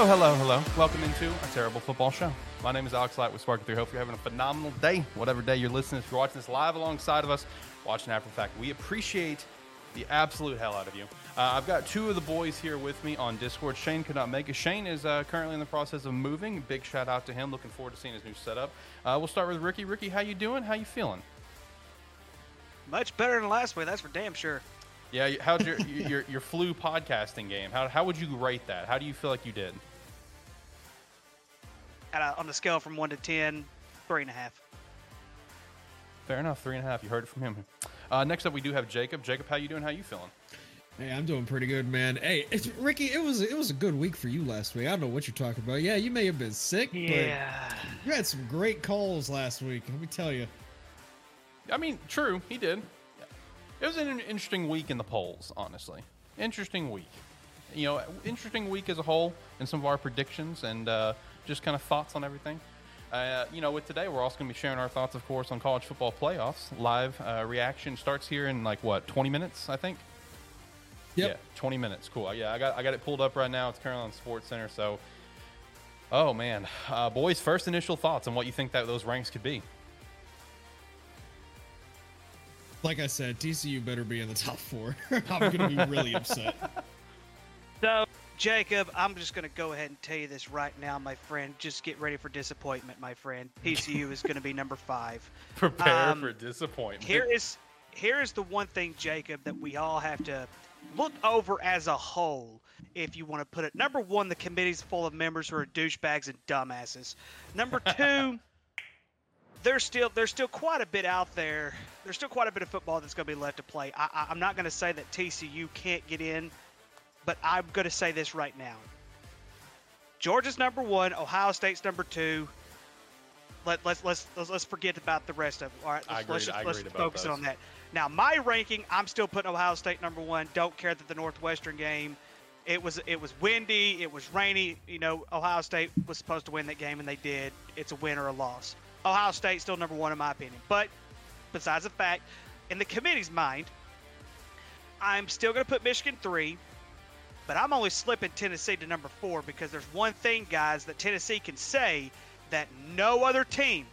Hello, hello, hello. Welcome into a terrible football show. My name is Alex Light with Spark 3. Hope you're having a phenomenal day, whatever day you're listening. If you're watching this live alongside of us, watching after the fact, we appreciate the absolute hell out of you. Uh, I've got two of the boys here with me on Discord. Shane could not make it. Shane is uh, currently in the process of moving. Big shout out to him. Looking forward to seeing his new setup. Uh, we'll start with Ricky. Ricky, how you doing? How you feeling? Much better than last week, that's for damn sure. Yeah, how'd your your your flu podcasting game? How how would you rate that? How do you feel like you did? At a, on the scale from 1 to 10, three and a half. Fair enough, three and a half. You heard it from him. Uh, next up, we do have Jacob. Jacob, how you doing? How you feeling? Hey, I'm doing pretty good, man. Hey, it's, Ricky, it was it was a good week for you last week. I don't know what you're talking about. Yeah, you may have been sick, but you had some great calls last week. Let me tell you. I mean, true, he did. It was an interesting week in the polls, honestly. Interesting week. You know, interesting week as a whole, and some of our predictions and uh, just kind of thoughts on everything. Uh, you know, with today, we're also going to be sharing our thoughts, of course, on college football playoffs. Live uh, reaction starts here in like what, 20 minutes, I think. Yep. Yeah, 20 minutes. Cool. Yeah, I got I got it pulled up right now. It's currently on Sports Center. So, oh man, uh, boys, first initial thoughts on what you think that those ranks could be. Like I said, TCU better be in the top four. I'm gonna be really upset. So, Jacob, I'm just going to go ahead and tell you this right now, my friend. Just get ready for disappointment, my friend. TCU is going to be number five. Prepare Um, for disappointment. Here is here is the one thing, Jacob, that we all have to look over as a whole. If you want to put it, number one, the committee's full of members who are douchebags and dumbasses. Number two, there's still there's still quite a bit out there. There's still quite a bit of football that's going to be left to play. I, I, I'm not going to say that TCU can't get in, but I'm going to say this right now. Georgia's number one. Ohio State's number two. Let, let's, let's let's let's forget about the rest of it. All right, let's, agreed- let's just let's focus those. on that. Now, my ranking, I'm still putting Ohio State number one. Don't care that the Northwestern game, it was it was windy, it was rainy. You know, Ohio State was supposed to win that game, and they did. It's a win or a loss. Ohio State still number one in my opinion. But besides the fact, in the committee's mind, I'm still going to put Michigan three, but I'm only slipping Tennessee to number four because there's one thing, guys, that Tennessee can say that no other team,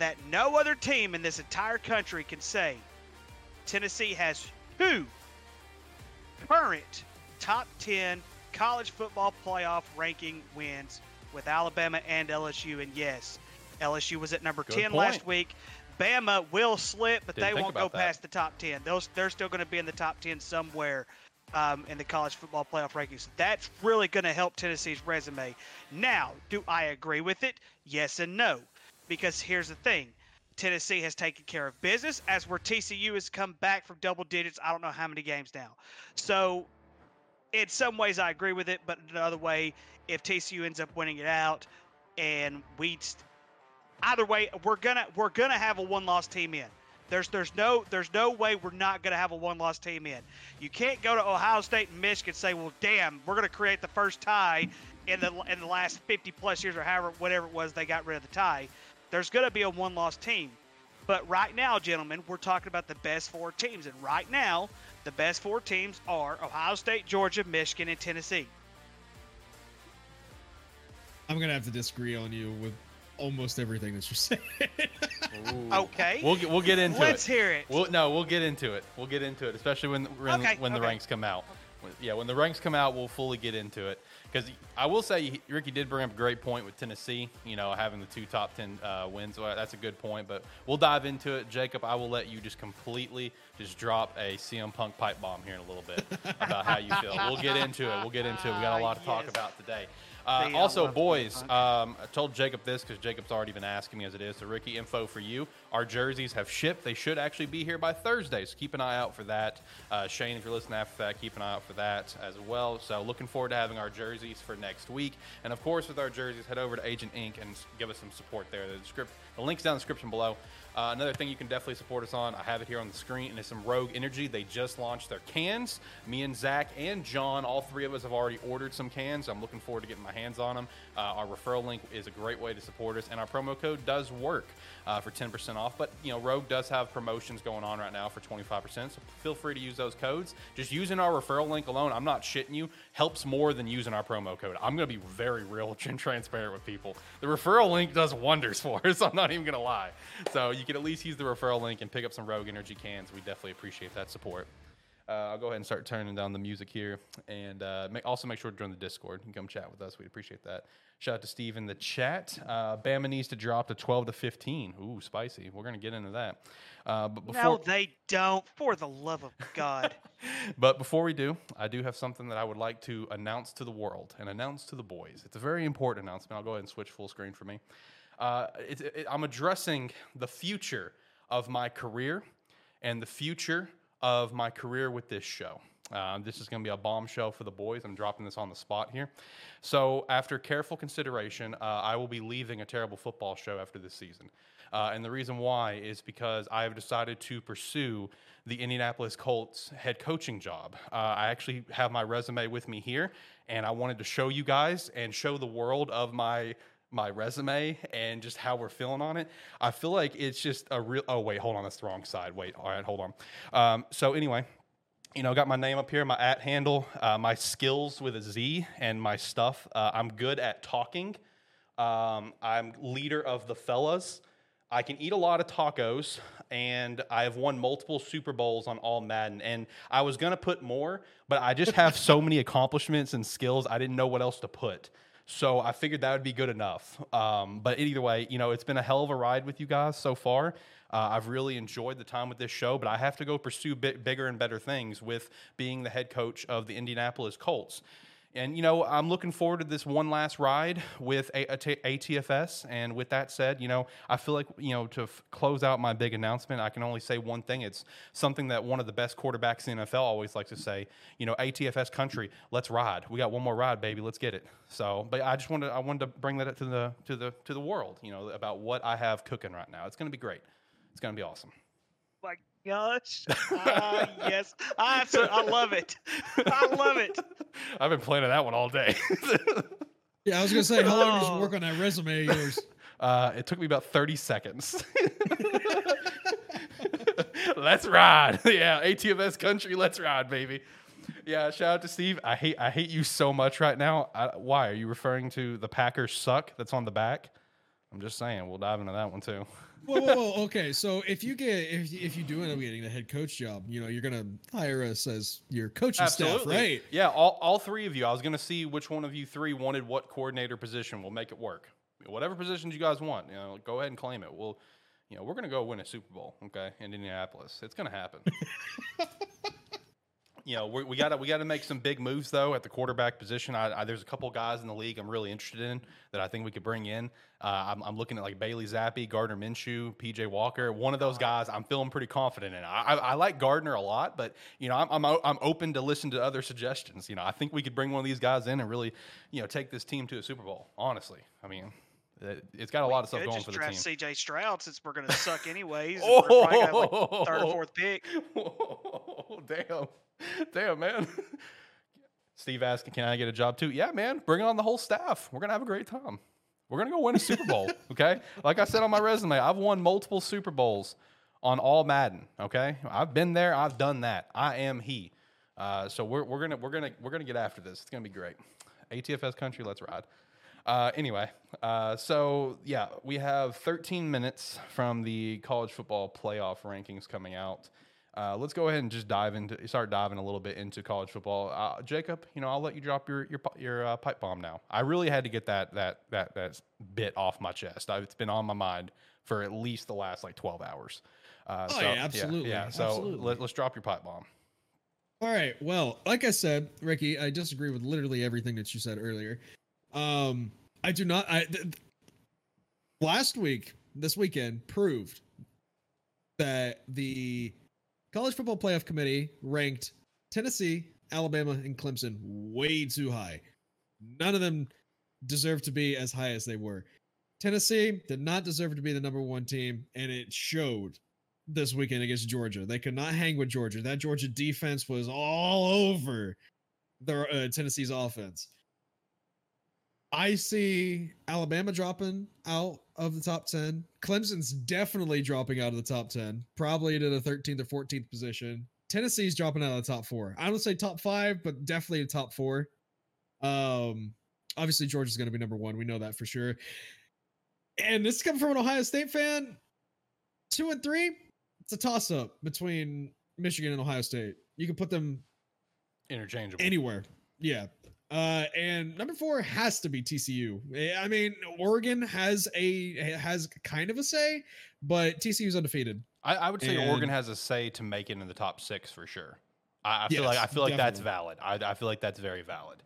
that no other team in this entire country can say. Tennessee has two current top 10 college football playoff ranking wins with Alabama and LSU. And yes, LSU was at number Good 10 last week. Bama will slip, but Didn't they won't go that. past the top 10. Those they're still going to be in the top 10 somewhere um, in the college football playoff rankings. That's really going to help Tennessee's resume. Now, do I agree with it? Yes and no. Because here's the thing. Tennessee has taken care of business as where TCU has come back from double digits. I don't know how many games now. So, in some ways, I agree with it, but in another way, if TCU ends up winning it out, and we, st- either way, we're gonna we're gonna have a one-loss team in. There's there's no there's no way we're not gonna have a one-loss team in. You can't go to Ohio State and Michigan and say, well, damn, we're gonna create the first tie in the in the last 50 plus years or however whatever it was they got rid of the tie. There's gonna be a one-loss team. But right now, gentlemen, we're talking about the best four teams, and right now, the best four teams are Ohio State, Georgia, Michigan, and Tennessee. I'm gonna have to disagree on you with almost everything that you're saying. Okay. We'll get, we'll get into it. Let's hear it. We'll, no, we'll get into it. We'll get into it, especially when when, Okay, when the okay. ranks come out. When- Yeah, when the ranks come out, we'll fully get into it. Because I will say, Ricky did bring up a great point with Tennessee. You know, having the two top ten uh, wins. Well, that's a good point. But we'll dive into it. Jacob, I will let you just completely just drop a CM Punk pipe bomb here in a little bit about how you feel. We'll get into it. We'll get into it. We got a lot to talk Yes. about today. Uh, also, boys, um, I told Jacob this because Jacob's already been asking me as it is. So, Ricky, info for you. Our jerseys have shipped. They should actually be here by Thursday. So, keep an eye out for that. Uh, Shane, if you're listening after that, keep an eye out for that as well. So, looking forward to having our jerseys for next week. And, of course, with our jerseys, head over to Agent Ink. and give us some support there. The, descript- the link's down in the description below. Uh, another thing you can definitely support us on, I have it here on the screen, and it's some Rogue Energy. They just launched their cans. Me and Zach and John, all three of us have already ordered some cans. I'm looking forward to getting my hands on them. Uh, our referral link is a great way to support us, and our promo code does work uh, for 10% off. But you know, Rogue does have promotions going on right now for 25%, so feel free to use those codes. Just using our referral link alone, I'm not shitting you, helps more than using our promo code. I'm going to be very real and transparent with people. The referral link does wonders for us. I'm not even going to lie. So you can at least use the referral link and pick up some Rogue Energy cans. We definitely appreciate that support. Uh, I'll go ahead and start turning down the music here, and uh, make, also make sure to join the Discord and come chat with us. We'd appreciate that. Shout out to Steve in the chat. Uh, Bama needs to drop to 12 to 15. Ooh, spicy. We're gonna get into that. Uh, but before no, they don't. For the love of God. but before we do, I do have something that I would like to announce to the world and announce to the boys. It's a very important announcement. I'll go ahead and switch full screen for me. Uh, it, it, I'm addressing the future of my career and the future of my career with this show. Uh, this is going to be a bombshell for the boys. I'm dropping this on the spot here. So, after careful consideration, uh, I will be leaving a terrible football show after this season. Uh, and the reason why is because I have decided to pursue the Indianapolis Colts head coaching job. Uh, I actually have my resume with me here, and I wanted to show you guys and show the world of my my resume and just how we're feeling on it. I feel like it's just a real. Oh wait, hold on, that's the wrong side. Wait, all right, hold on. Um, so anyway, you know, I got my name up here, my at handle, uh, my skills with a Z, and my stuff. Uh, I'm good at talking. Um, I'm leader of the fellas. I can eat a lot of tacos, and I have won multiple Super Bowls on all Madden. And I was gonna put more, but I just have so many accomplishments and skills. I didn't know what else to put. So I figured that would be good enough. Um, but either way, you know, it's been a hell of a ride with you guys so far. Uh, I've really enjoyed the time with this show, but I have to go pursue bigger and better things with being the head coach of the Indianapolis Colts. And, you know, I'm looking forward to this one last ride with ATFS. And with that said, you know, I feel like, you know, to f- close out my big announcement, I can only say one thing. It's something that one of the best quarterbacks in the NFL always likes to say, you know, ATFS country, let's ride. We got one more ride, baby. Let's get it. So, but I just wanted, I wanted to bring that up to the, to the, to the world, you know, about what I have cooking right now. It's going to be great. It's going to be awesome my gosh. Ah, yes. I, I love it. I love it. I've been planning that one all day. yeah, I was going to say, how long did you work on that resume of yours? Uh, it took me about 30 seconds. let's ride. Yeah, ATFS country, let's ride, baby. Yeah, shout out to Steve. I hate I hate you so much right now. I, why are you referring to the Packers suck that's on the back? I'm just saying. We'll dive into that one too whoa, whoa, whoa, okay. So if you get if if you do end up getting the head coach job, you know you're gonna hire us as your coaching Absolutely. staff, right? Yeah, all, all three of you. I was gonna see which one of you three wanted what coordinator position. We'll make it work. Whatever positions you guys want, you know, go ahead and claim it. We'll, you know, we're gonna go win a Super Bowl, okay, in Indianapolis. It's gonna happen. you know, we got to we got to make some big moves though at the quarterback position. I, I, there's a couple guys in the league I'm really interested in that I think we could bring in. Uh, I'm, I'm, looking at like Bailey Zappe, Gardner Minshew, PJ Walker. One of those guys I'm feeling pretty confident in. I, I, I like Gardner a lot, but you know I'm, I'm I'm open to listen to other suggestions. You know, I think we could bring one of these guys in and really you know take this team to a Super Bowl. Honestly, I mean. It's got a lot of stuff going for the team. CJ Stroud since we're going to suck anyways. oh, we're probably like third or fourth pick. Oh, damn. Damn, man. Steve asking, "Can I get a job too?" Yeah, man. Bring on the whole staff. We're gonna have a great time. We're gonna go win a Super Bowl. Okay. Like I said on my resume, I've won multiple Super Bowls on all Madden. Okay. I've been there. I've done that. I am he. Uh, so we're, we're gonna we're gonna we're gonna get after this. It's gonna be great. ATFS country, let's ride. Uh, anyway, uh, so yeah, we have 13 minutes from the college football playoff rankings coming out. Uh, let's go ahead and just dive into start diving a little bit into college football. Uh, Jacob, you know, I'll let you drop your your your uh, pipe bomb now. I really had to get that that that that bit off my chest. I, it's been on my mind for at least the last like twelve hours. Uh, oh so, yeah, absolutely. Yeah, yeah. so absolutely. Let, us drop your pipe bomb. All right. Well, like I said, Ricky, I disagree with literally everything that you said earlier. Um, I do not. I th- last week, this weekend proved that the College Football Playoff Committee ranked Tennessee, Alabama, and Clemson way too high. None of them deserve to be as high as they were. Tennessee did not deserve to be the number one team, and it showed this weekend against Georgia. They could not hang with Georgia. That Georgia defense was all over the uh, Tennessee's offense. I see Alabama dropping out of the top 10. Clemson's definitely dropping out of the top 10, probably to the 13th or 14th position. Tennessee's dropping out of the top four. I don't say top five, but definitely the top four. Um, obviously Georgia's going to be number one. We know that for sure. And this is coming from an Ohio State fan. Two and three, it's a toss up between Michigan and Ohio State. You can put them Interchangeable. anywhere. Yeah. Uh, and number four has to be TCU. Eh, I mean, Oregon has a has kind of a say, but TCU's undefeated. I, I would say Oregon has a say to make it in the top six for sure. I, I feel like I feel like that's valid. I, I feel like that's very valid.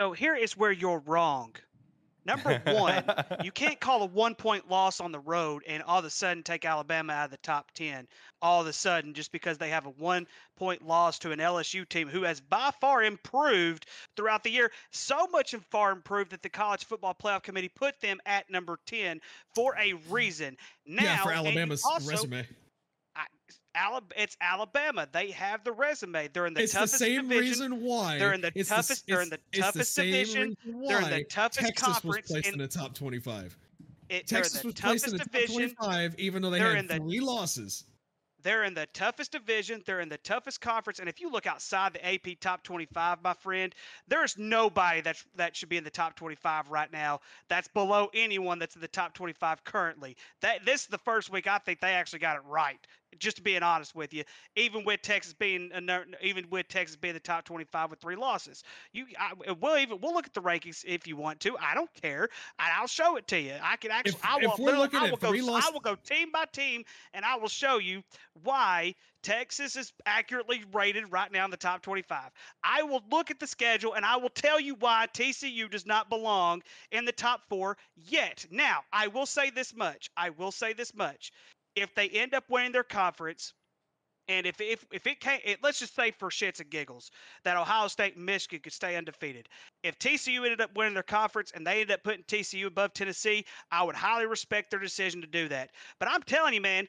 So here is where you're wrong. Number one, you can't call a one point loss on the road and all of a sudden take Alabama out of the top 10 all of a sudden just because they have a one point loss to an LSU team who has by far improved throughout the year. So much and far improved that the College Football Playoff Committee put them at number 10 for a reason. Now, yeah, for Alabama's also- resume. I, Alab- it's Alabama. They have the resume. They're in the it's the same division. reason why They're in the it's toughest- they're in the toughest same division. They're in the why toughest Texas was conference placed in- in the top 25. It, Texas the was placed in the top division. 25, even though they They're had in the- three losses. They're in the toughest division. They're in the toughest conference. And if you look outside the AP top 25, my friend, there's nobody that's that should be in the top 25 right now. That's below anyone that's in the top 25 currently. That this is the first week I think they actually got it right. Just to being honest with you, even with Texas being even with Texas being the top 25 with three losses, you I, we'll even we'll look at the rankings if you want to. I don't care. I, I'll show it to you. I can actually. If- I will. we're literally- looking I at will go. three I will go team by team, and I will show you why Texas is accurately rated right now in the top 25. I will look at the schedule and I will tell you why TCU does not belong in the top four yet. Now, I will say this much. I will say this much. If they end up winning their conference, and if if if it can't, it, let's just say for shits and giggles that Ohio State and Michigan could stay undefeated. If TCU ended up winning their conference and they ended up putting TCU above Tennessee, I would highly respect their decision to do that. But I'm telling you, man,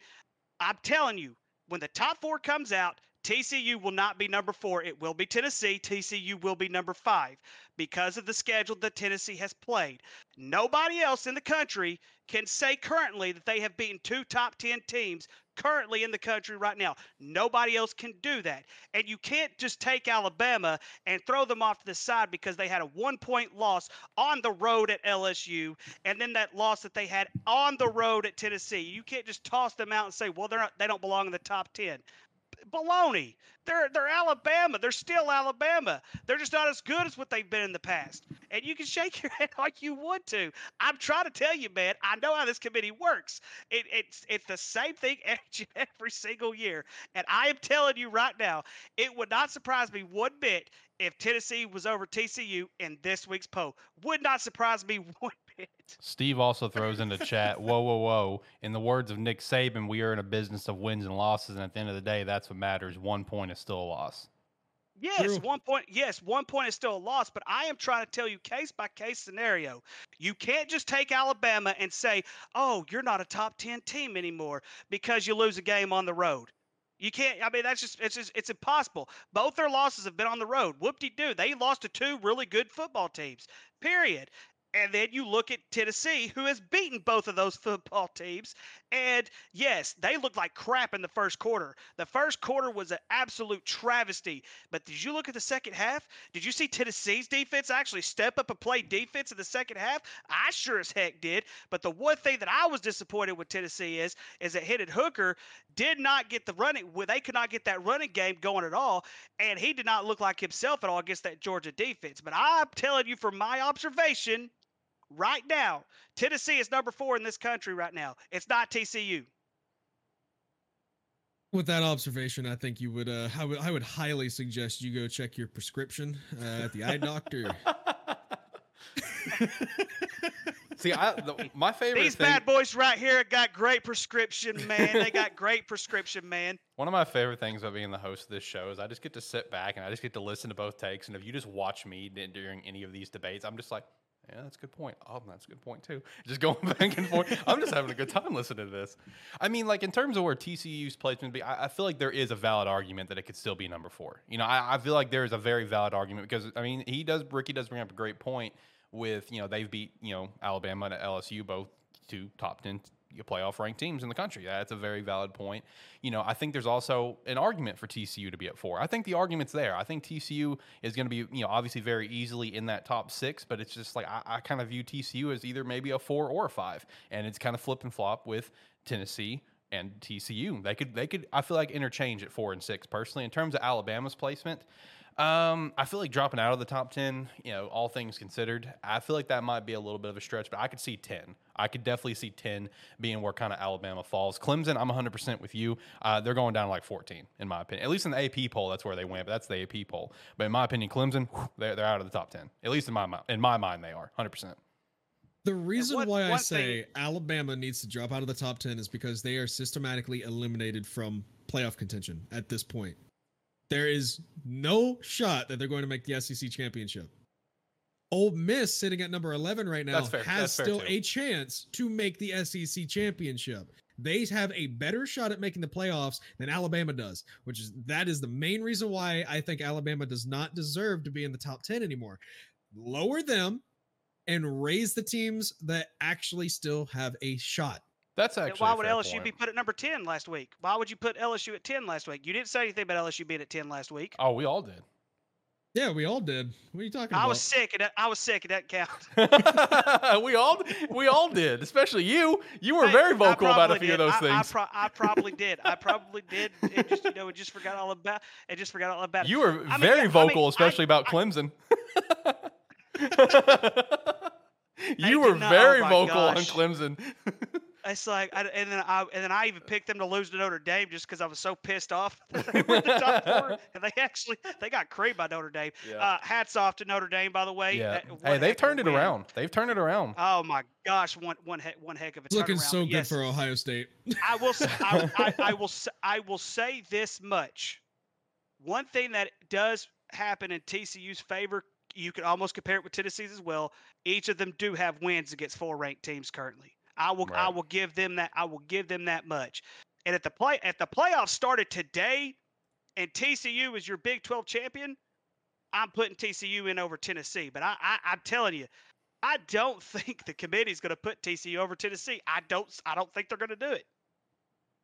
I'm telling you, when the top four comes out, TCU will not be number four. It will be Tennessee. TCU will be number five because of the schedule that Tennessee has played. Nobody else in the country can say currently that they have beaten two top 10 teams currently in the country right now. Nobody else can do that. And you can't just take Alabama and throw them off to the side because they had a one point loss on the road at LSU and then that loss that they had on the road at Tennessee. You can't just toss them out and say, well, they're not, they don't belong in the top 10 baloney. They're they're Alabama. They're still Alabama. They're just not as good as what they've been in the past. And you can shake your head like you would to. I'm trying to tell you, man. I know how this committee works. It, it's it's the same thing every, single year. And I am telling you right now, it would not surprise me one bit if Tennessee was over TCU in this week's poll. Would not surprise me one bit. Steve also throws into chat, whoa, whoa, whoa. In the words of Nick Saban, we are in a business of wins and losses, and at the end of the day, that's what matters. One point is still a loss. Yes, True. one point. Yes, one point is still a loss, but I am trying to tell you case by case scenario. You can't just take Alabama and say, "Oh, you're not a top 10 team anymore because you lose a game on the road." You can't. I mean, that's just it's just, it's impossible. Both their losses have been on the road. Whoop de doo. They lost to two really good football teams. Period. And then you look at Tennessee, who has beaten both of those football teams. And yes, they looked like crap in the first quarter. The first quarter was an absolute travesty. But did you look at the second half? Did you see Tennessee's defense actually step up and play defense in the second half? I sure as heck did. But the one thing that I was disappointed with Tennessee is, is that Hendon Hooker did not get the running. They could not get that running game going at all, and he did not look like himself at all against that Georgia defense. But I'm telling you, from my observation, right now, Tennessee is number four in this country right now. It's not TCU. With that observation, I think you would. Uh, I would. I would highly suggest you go check your prescription uh, at the eye doctor. See, I, the, my favorite These thing, bad boys right here got great prescription, man. they got great prescription, man. one of my favorite things about being the host of this show is I just get to sit back and I just get to listen to both takes. And if you just watch me during any of these debates, I'm just like, Yeah, that's a good point. Oh, that's a good point too. Just going back and forth. I'm just having a good time listening to this. I mean, like in terms of where TCU's placement be, I, I feel like there is a valid argument that it could still be number four. You know, I, I feel like there is a very valid argument because I mean, he does. Ricky does bring up a great point with you know they've beat you know Alabama and LSU both two top ten playoff ranked teams in the country. That's a very valid point. You know, I think there's also an argument for TCU to be at four. I think the argument's there. I think TCU is going to be, you know, obviously very easily in that top six, but it's just like I, I kind of view TCU as either maybe a four or a five, and it's kind of flip and flop with Tennessee and TCU. They could they could I feel like interchange at four and six personally. In terms of Alabama's placement, um, I feel like dropping out of the top ten, you know, all things considered, I feel like that might be a little bit of a stretch, but I could see ten. I could definitely see ten being where kind of Alabama falls. Clemson, I'm 100 percent with you. Uh, they're going down like 14 in my opinion. At least in the AP poll, that's where they went. But that's the AP poll. But in my opinion, Clemson, whew, they're they're out of the top 10. At least in my mind. In my mind, they are 100. percent The reason one- why I say thing- Alabama needs to drop out of the top 10 is because they are systematically eliminated from playoff contention at this point. There is no shot that they're going to make the SEC championship. Ole Miss sitting at number 11 right now has still a chance to make the SEC championship. They have a better shot at making the playoffs than Alabama does, which is that is the main reason why I think Alabama does not deserve to be in the top 10 anymore. Lower them and raise the teams that actually still have a shot. That's Then actually why a would fair LSU point. be put at number 10 last week? Why would you put LSU at 10 last week? You didn't say anything about LSU being at 10 last week. Oh, we all did. Yeah, we all did. What are you talking I about? I was sick, and I was sick. It doesn't count. we all we all did, especially you. You were Hey, very vocal about a probably few of those I, I, things. pro- I probably did. I probably did. It just you know, it just forgot all about. It just forgot all about. it. You were I mean, very yeah, I vocal, mean, especially I- about I- Clemson. You were not- very oh my vocal on. Clemson. It's like, I, and then I and then I even picked them to lose to Notre Dame just because I was so pissed off. that they were the top four, and they actually they got creamed by Notre Dame. Yeah. Uh, hats off to Notre Dame, by the way. yeah. That- Hey, they've heck of a turned it win. around. They've turned it around. Oh my gosh, one one heck one heck of a It's looking turnaround. so good Yes, for Ohio State. I will. s- I, I, I will. s- I will say this much. One thing that does happen in TCU's favor, you can almost compare it with Tennessee's as well. Each of them do have wins against four ranked teams currently. I will. I will give them that. I will give them that much. And at the play, at the playoffs started today, and TCU is your Big 12 champion. I'm putting TCU in over Tennessee, but I, I I'm telling you, I don't think the committee's going to put TCU over Tennessee. I don't. I don't think they're going to do it.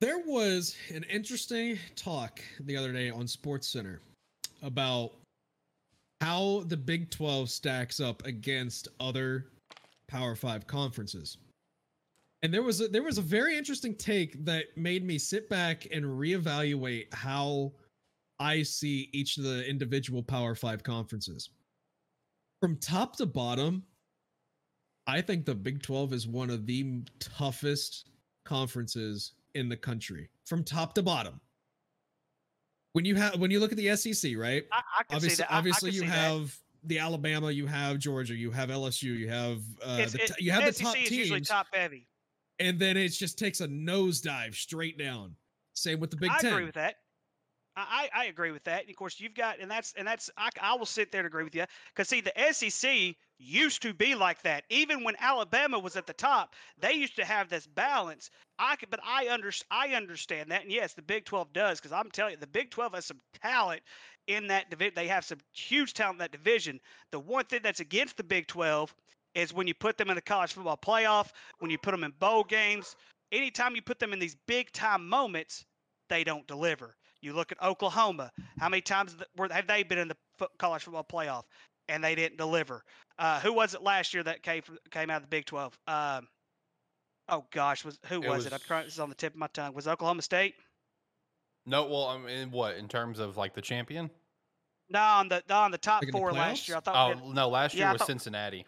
There was an interesting talk the other day on Sports Center about how the Big 12 stacks up against other Power 5 conferences. And there was a, there was a very interesting take that made me sit back and reevaluate how I see each of the individual Power 5 conferences. From top to bottom, I think the Big 12 is one of the toughest conferences in the country from top to bottom. When you have when you look at the SEC, right? I, I obviously. I- obviously you see that. have the Alabama, you have Georgia, you have LSU, you have uh, It's- the it- you have the SEC top is usually teams, top heavy. And then it just takes a nosedive straight down. Same with the Big I Ten. agree with that. I, I I agree with that. And of course, you've got, and that's, and that's, I, I will sit there and agree with you. Because see, the SEC used to be like that. Even when Alabama was at the top, they used to have this balance. I could, but I under, I understand that. And yes, the Big 12 does. Because I'm telling you, the Big 12 has some talent in that division. They have some huge talent in that division. The one thing that's against the Big 12 is when you put them in the college football playoff, when you put them in bowl games, anytime you put them in these big time moments, they don't deliver. You look at Oklahoma. How many times have they been in the college football playoff and they didn't deliver? Uh, who was it last year that came came out of the Big Twelve? Um, oh gosh, was who It was, it? I'm trying. This is on the tip of my tongue. Was it Oklahoma State? No, well, I mean, what in terms of like the champion? No, on the on the top Like in the four last year. I thought. Oh we had- no, last year Yeah, was thought- Cincinnati.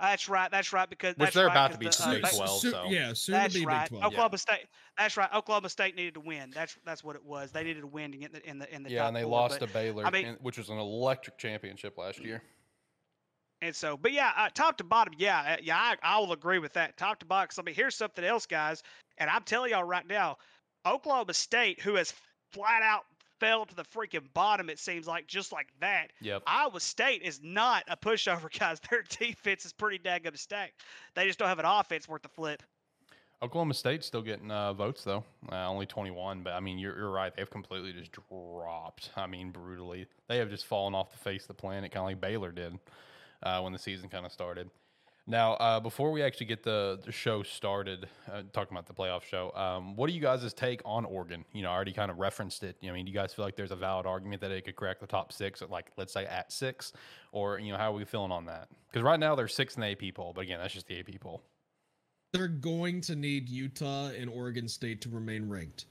That's right. That's right. Because Which that's they're right, about 'cause to be the, to uh, Big they- 12, so- yeah, soon That's to be right. Big 12. Oklahoma State. That's right. Oklahoma State needed to win. That's that's what it was. They needed to win to get in the in the, in the Yeah, top and they four, lost but- to Baylor, I mean- in- which was an electric championship last year. And so, but yeah, uh, top to bottom, yeah, uh, yeah, I, I will agree with that. Top to bottom. 'cause, I mean, here's something else, guys, and I'm telling y'all right now, Oklahoma State, who has flat out fell to the freaking bottom. It seems like just like that. Yep. Iowa State is not a pushover, guys. Their defense is pretty dang good stacked. They just don't have an offense worth the flip. Oklahoma State's still getting uh, votes though, uh, only 21. But I mean, you're, you're right. They've completely just dropped. I mean, brutally. They have just fallen off the face of the planet, kind of like Baylor did uh, when the season kind of started. Now, uh, before we actually get the, the show started, uh, talking about the playoff show, um, what do you guys' take on Oregon? You know, I already kind of referenced it. I mean, do you guys feel like there's a valid argument that it could crack the top six, at like let's say at six, or you know, how are we feeling on that? Because right now they're six and AP poll, but again, that's just the AP poll. They're going to need Utah and Oregon State to remain ranked.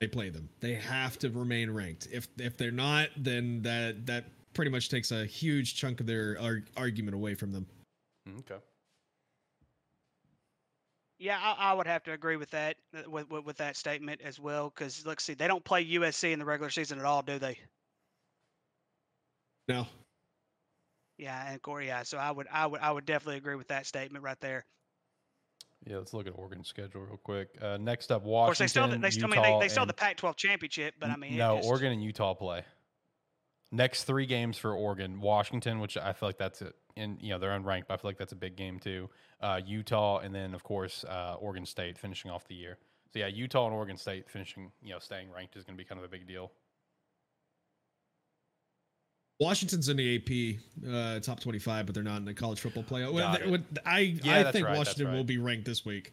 They play them. They have to remain ranked. If if they're not, then that that pretty much takes a huge chunk of their ar- argument away from them. Okay. Yeah, I, I would have to agree with that uh, with with, with that statement as well. Because let's see, they don't play USC in the regular season at all, do they? No. Yeah, and Corey, yeah. So I would I would I would definitely agree with that statement right there. Yeah, let's look at Oregon's schedule real quick. Uh, next up, Washington. Of course, they still they still I mean they, they still the Pac-12 championship, but I mean no, just- Oregon and Utah play. Next three games for Oregon, Washington, which I feel like that's it, and you know they're unranked, but I feel like that's a big game too. Uh, Utah, and then of course uh, Oregon State finishing off the year. So yeah, Utah and Oregon State finishing, you know, staying ranked is going to be kind of a big deal. Washington's in the AP uh, top 25, but they're not in the college football playoff. Well, Got th- I Yeah, I think right, that's Washington will be ranked this week.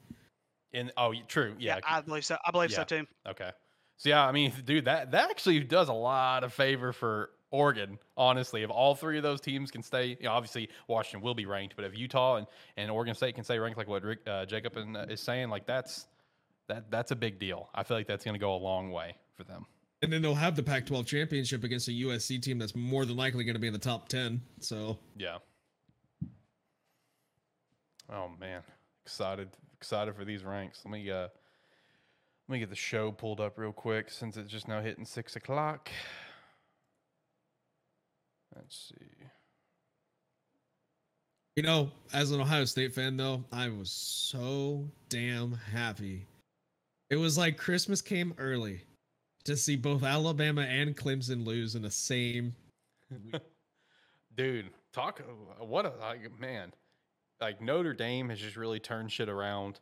And oh, true, Yeah, yeah, I believe so. I believe so too. Okay. So yeah, I mean, dude, that that actually does a lot of favor for Oregon. Honestly, if all three of those teams can stay, you know, obviously Washington will be ranked, but if Utah and, and Oregon State can stay ranked, like what Rick, uh, Jacob and, uh, is saying, like that's that that's a big deal. I feel like that's going to go a long way for them. And then they'll have the Pac 12 championship against a USC team that's more than likely going to be in the top 10. So, Yeah. Oh man, excited excited for these ranks. Let me uh let me get the show pulled up real quick since it's just now hitting six o'clock. Let's see. you know, as an Ohio State fan, though, I was so damn happy. It was like Christmas came early to see both Alabama and Clemson lose in the same. Dude, talk what a like, man. Like Notre Dame has just really turned shit around.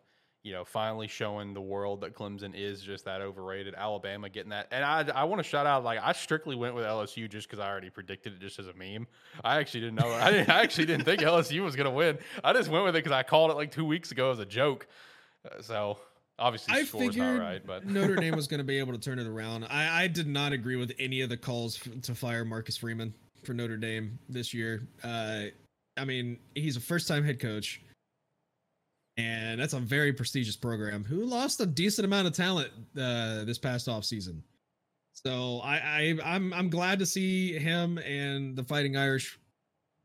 You know, finally showing the world that Clemson is just that overrated. Alabama getting that, and I I want to shout out like I strictly went with LSU just because I already predicted it just as a meme. I actually didn't know. I, didn't, I actually didn't think LSU was gonna win. I just went with it because I called it like two weeks ago as a joke. Uh, so obviously, I score's figured not right, but Notre Dame was going to be able to turn it around. I, I did not agree with any of the calls to fire Marcus Freeman for Notre Dame this year. Uh, I mean, he's a first time head coach, and that's a very prestigious program who lost a decent amount of talent uh, this past off season. So I, I I'm I'm glad to see him and the Fighting Irish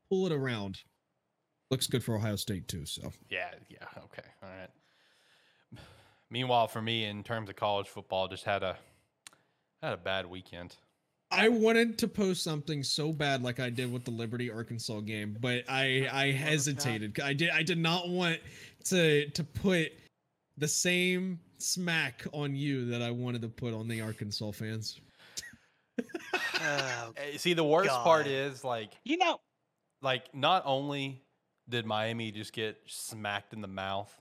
pull it around. Looks good for Ohio State too. So Yeah, yeah, okay, all right. Meanwhile, for me, in terms of college football, just had a had a bad weekend. I wanted to post something so bad like I did with the Liberty Arkansas game, but I I hesitated. I did I did not want to to put the same smack on you that I wanted to put on the Arkansas fans. Oh, Eh, See, the worst part is like you know, like not only did Miami just get smacked in the mouth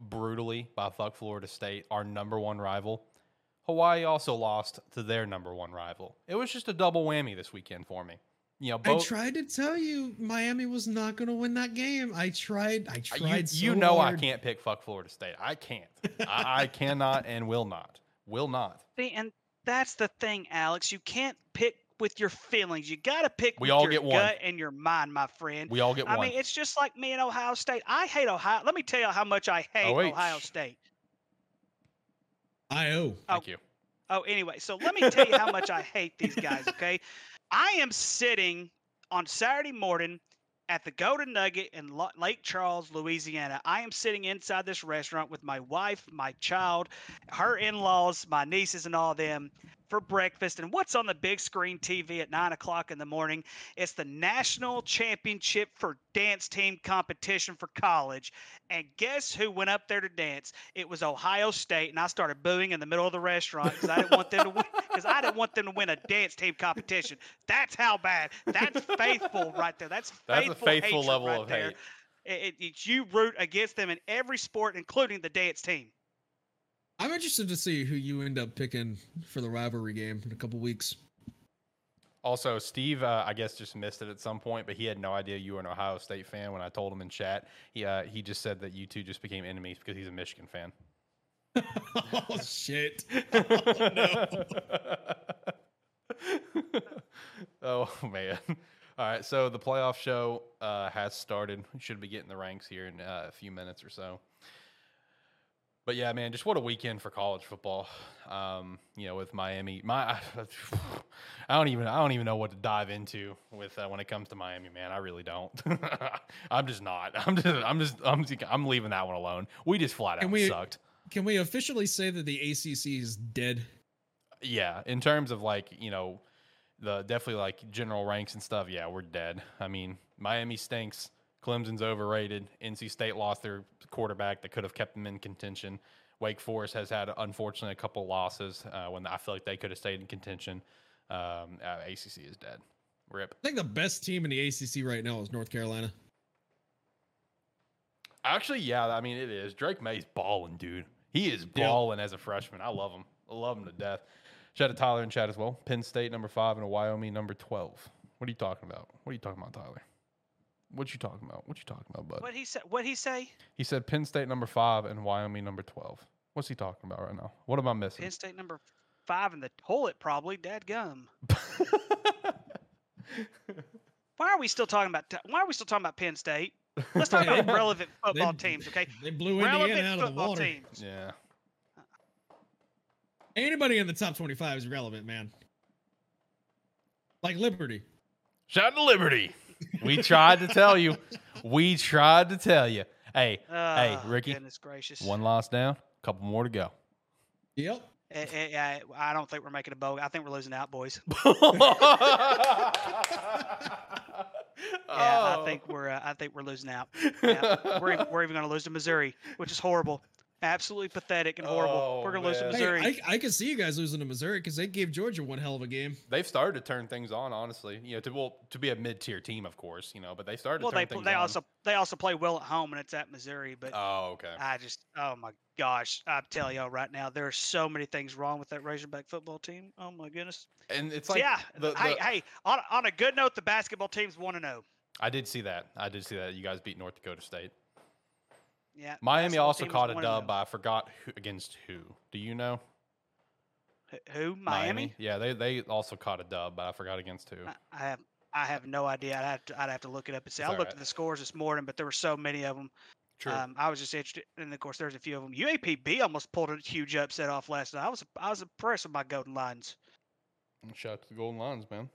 brutally by fuck Florida State, our number one rival, Hawaii also lost to their number one rival. It was just a double whammy this weekend for me. You know, both I tried to tell you Miami was not going to win that game. I tried. I Uh, tried. you, you know hard. I can't pick fuck Florida State. I can't. I, I cannot and will not. Will not. see, and that's the thing, Alex. You can't pick with your feelings. You got to pick We with all your get one. gut and your mind, my friend. We all get I one. mean, it's just like me and Ohio State. I hate Ohio. Let me tell you how much I hate OH. Ohio State. I owe. Thank you. Oh, anyway, so let me tell you how much I hate these guys, okay? I am sitting on Saturday morning at the Golden Nugget in Lake Charles, Louisiana. I am sitting inside this restaurant with my wife, my child, her in laws, my nieces, and all them. For breakfast. And what's on the big screen TV at nine o'clock in the morning? It's the national championship for dance team competition for college. And guess who went up there to dance? It was Ohio State. And I started booing in the middle of the restaurant because I didn't want them to win. Because I didn't want them to win a dance team competition. That's how bad. That's faithful right there. That's faithful, That's a faithful level right of there. hate. It, it, you root against them in every sport, including the dance team. I'm interested to see who you end up picking for the rivalry game in a couple weeks. Also, Steve, uh, I guess just missed it at some point, but he had no idea you were an Ohio State fan when I told him in chat. He uh, he just said that you two just became enemies because he's a Michigan fan. oh shit! Oh, no. oh man. All right, so the playoff show uh, has started. We should be getting the ranks here in uh, a few minutes or so. But yeah, man, just what a weekend for college football. Um, you know, with Miami, my I don't even I don't even know what to dive into with uh, when it comes to Miami, man. I really don't. I'm just not. I'm just I'm just I'm just, I'm leaving that one alone. We just flat Can out we- sucked. Can we officially say that the ACC is dead? Yeah, in terms of like you know, the definitely like general ranks and stuff. Yeah, we're dead. I mean, Miami stinks. Clemson's overrated. NC State lost their quarterback that could have kept them in contention. Wake Forest has had unfortunately a couple losses uh, when I feel like they could have stayed in contention. Um, uh, ACC is dead. Rip. I think the best team in the ACC right now is North Carolina. Actually, yeah, I mean it is. Drake Maye's balling, dude. He is Yeah. balling as a freshman. I love him. I love him to death. Shout out to Tyler and chat as well. Penn State number five and a Wyoming number twelve. What are you talking about? What are you talking about, Tyler? What you talking about? What you talking about, bud? What he said? What he say? He said Penn State number five and Wyoming number twelve. What's he talking about right now? What am I missing? Penn State number five in the toilet, probably. Dad gum. Why are we still talking about? Why are we still talking about Penn State? Let's talk about relevant football They- teams, okay? They blew Indiana Relevant out of the football water. teams. yeah. Anybody in the top 25 is relevant, man. Like Liberty. Shout out to Liberty. We tried to tell you. We tried to tell you. Hey, Oh, Ricky, Goodness gracious. one loss down, a couple more to go. Yep. Eh, eh, eh, I don't think we're making a bowl. I think we're losing out, boys. yeah, Yeah, I think we're. Uh, I think we're losing out. Yeah, we're we're even going to lose to Missouri, which is horrible. Absolutely pathetic and horrible. Oh, we're going to lose to man. Hey, Missouri. I, I can see you guys losing to Missouri because they gave Georgia one hell of a game. They've started to turn things on, honestly. You know, to well, to be a mid-tier team, of course, you know, but they started well, to they turn pl- things they on. also they also play well at home, and it's at Missouri. But Oh, okay. I just, oh my gosh, I tell y'all right now, there are so many things wrong with that Razorback football team. Oh my goodness. And it's So like yeah, the, hey, the- hey, on, on a good note, the basketball teams want to know. I did see that. I did see that. You guys beat North Dakota State. Yeah. Miami also caught a dub, but I forgot who, against who. Do you know? Wh- Who? Miami? Yeah, they they also caught a dub, but I forgot against who. I, I have I have no idea. I'd have to I'd have to look it up and see. It's I looked alright. at the scores this morning, but there were so many of them. True. Um, I was just interested, and of course, there's a few of them. UAPB almost pulled a huge upset off last night. I was I was impressed with my Golden Lions. Shout out to the Golden Lions, man.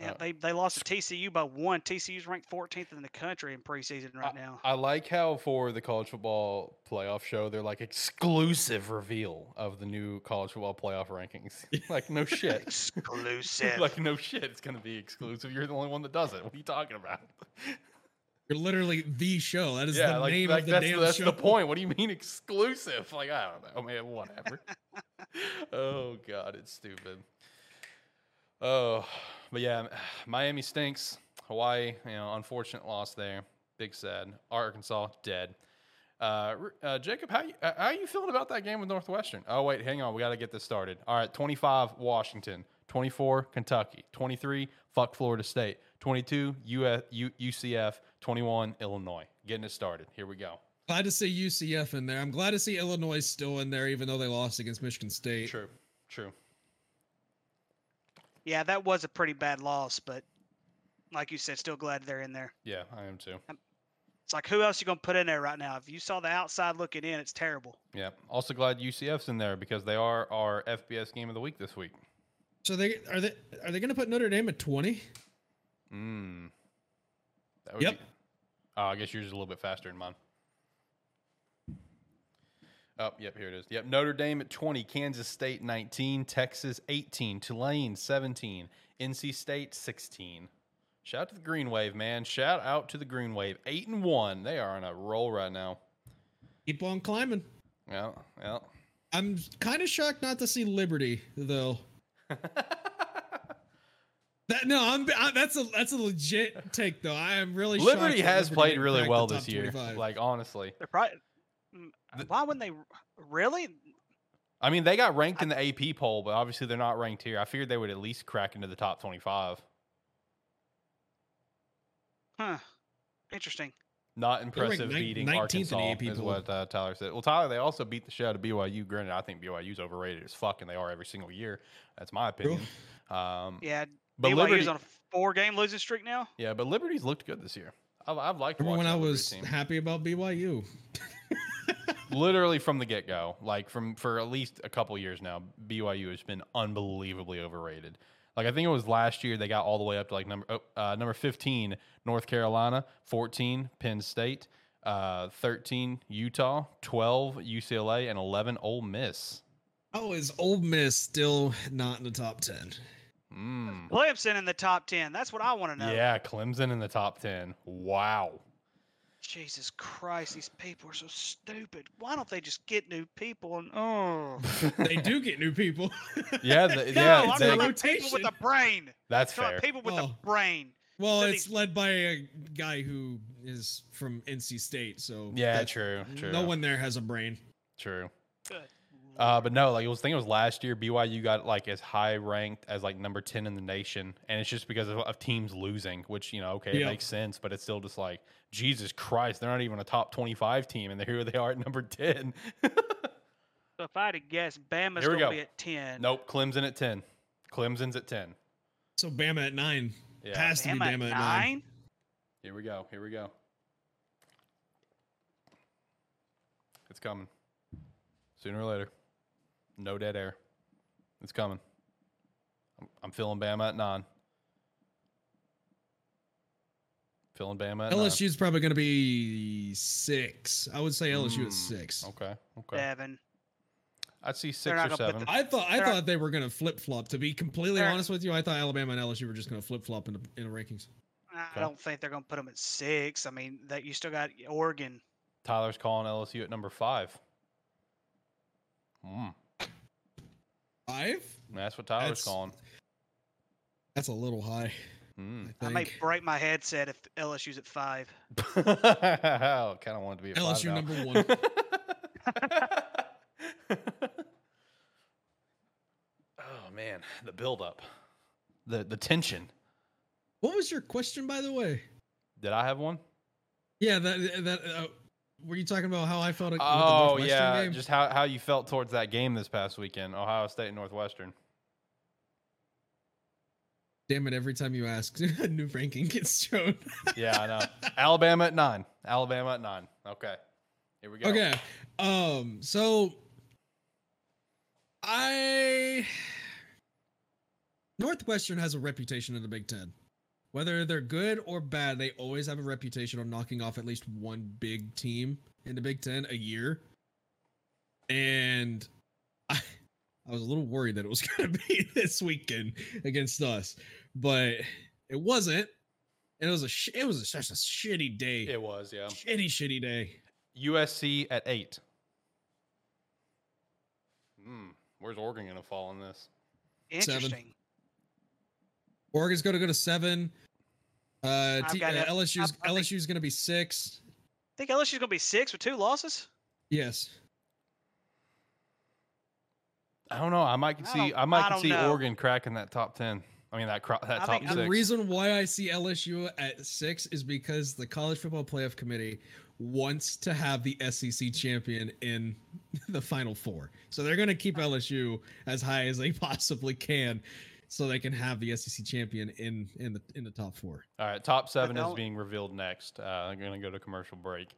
Yeah, Uh, they they lost to TCU by one. TCU's ranked 14th in the country in preseason right now. I like how for the college football playoff show, they're like exclusive reveal of the new college football playoff rankings. like no shit. Exclusive. like no shit. It's gonna be exclusive. You're the only one that does it. What are you talking about? You're literally the show. That is yeah, the like, name like of the that's damn that's show. the point. What do you mean exclusive? Like I don't know, man. Whatever. oh god, it's stupid. Oh, but yeah, Miami stinks. Hawaii, you know, unfortunate loss there. Big sad. Arkansas dead. Uh, uh, Jacob, how you, uh, how you feeling about that game with Northwestern? Oh wait, hang on, we got to get this started. All right, twenty five Washington, twenty four Kentucky, twenty three fuck Florida State, twenty two UCF, twenty one Illinois. Getting it started. Here we go. Glad to see UCF in there. I'm glad to see Illinois still in there, even though they lost against Michigan State. True, true. Yeah, that was a pretty bad loss, but like you said, still glad they're in there. Yeah, I am too. It's like who else you gonna put in there right now? If you saw the outside looking in, it's terrible. Yeah. Also glad UCF's in there because they are our FBS game of the week this week. So they are they are they going to put Notre Dame at 20? Mm. Yep. Be, oh, I guess yours is a little bit faster than mine. Oh, yep, here it is. Yep, Notre Dame at 20, Kansas State 19, Texas 18, Tulane 17, NC State 16. Shout out to the Green Wave, man. Shout out to the Green Wave. 8 and 1. They are on a roll right now. Keep on climbing. Yeah, yeah. I'm kind of shocked not to see Liberty though. That no, I'm, I, that's a that's a legit take though. I am really Liberty that has Liberty played really well this top year. 25. Like honestly. They're probably. Mm, The- Why wouldn't they? Really? I mean, they got ranked in the AP poll, but obviously they're not ranked here. I figured they would at least crack into the top 25. Huh. Interesting. Not impressive nine- beating 19th in Arkansas AP is what uh, Tyler said. Well, Tyler, they also beat the shit out of BYU. Granted, I think BYU's overrated as fuck, and they are every single year. That's my opinion. Um, Yeah. but BYU's Liberty, on a four-game losing streak now. yeah, but Liberty's looked good this year. I've, I've liked Remember when I was team. happy about BYU? literally from the get go, like from for at least a couple years now, BYU has been unbelievably overrated. Like I think it was last year they got all the way up to like number oh, uh, number fifteen North Carolina, fourteen Penn State, uh, thirteen Utah, twelve UCLA, and eleven Ole Miss. Oh, is Ole Miss still not in the top ten? Mm. Clemson in the top ten. That's what I want to know. Yeah, Clemson in the top ten. Wow. Jesus Christ, these people are so stupid. Why don't they just get new people and oh They do get new people. Yeah, the, no, yeah, I'm they- talking about people with a brain. that's I'm fair. people with Oh. a brain. well, So it's these- led by a guy who is from NC State, so Yeah, that- true, true, No one there has a brain. true. Good. Uh, but no, like it was. I think it was last year. BYU got like as high ranked as like number ten in the nation, and it's just because of, of teams losing. Which you know, okay, it Yeah. makes sense, but it's still just like Jesus Christ, they're not even a top twenty-five team, and here they are at number ten. So if I had to guess, Bama's Here we gonna go. be at ten. nope, Clemson at ten. Clemson's at ten. So Bama at nine Yeah, has to be Bama at Bama at nine. nine. here we go. Here we go. It's coming. Sooner or later. No dead air. It's coming. I'm, I'm feeling Bama at nine. Feeling Bama at nine. LSU's probably going to be six. I would say LSU Mm, at six. Okay. Okay. Seven. I'd see six or seven. the- I thought I They're- thought they were going to flip flop. To be completely honest with you, I thought Alabama and LSU were just going to flip flop in the in the rankings. I Okay. don't think they're gonna put them at six. I mean, that you still got Oregon. Tyler's calling LSU at number five. Mm, Five? that's what Tyler's That's- calling. That's a little high. Mm. I I may think. break my headset if LSU's at five. I kind of wanted to be at five LSU now. number one. oh man, the buildup, the the tension. What was your question, by the way? Did I have one? Yeah, that that uh, were you talking about how I felt Oh yeah, game? just how how you felt towards that game this past weekend, Ohio State and Northwestern. Damn it! Every time you ask, a new ranking gets shown. Yeah, I know. Alabama at nine. Alabama at nine. Okay, here we go. Okay. Um. So I Northwestern has a reputation in the Big Ten. Whether they're good or bad, they always have a reputation of knocking off at least one big team in the Big Ten a year. And I, I was a little worried that it was going to be this weekend against us, but it wasn't. And it was a sh- it was a, such a shitty day. It was yeah. Shitty, shitty day. USC at eight. Hmm. Where's Oregon gonna fall in this? Seven. Interesting. Oregon's going to go to seven. Uh, I've T- uh. LSU's I- I think- LSU's going to be six. Think LSU's gonna be six with two losses? Yes. I don't know. I might see. don't- I, might I see know. Oregon cracking that top ten. I mean that cro- that I top think- The reason why I see LSU at six is because the College Football Playoff Committee wants to have the SEC champion in the Final Four. So they're going to keep LSU as high as they possibly can, so they can have the SEC champion in in the in the top four. All right, top seven is being revealed next. Uh, I'm gonna go to commercial break.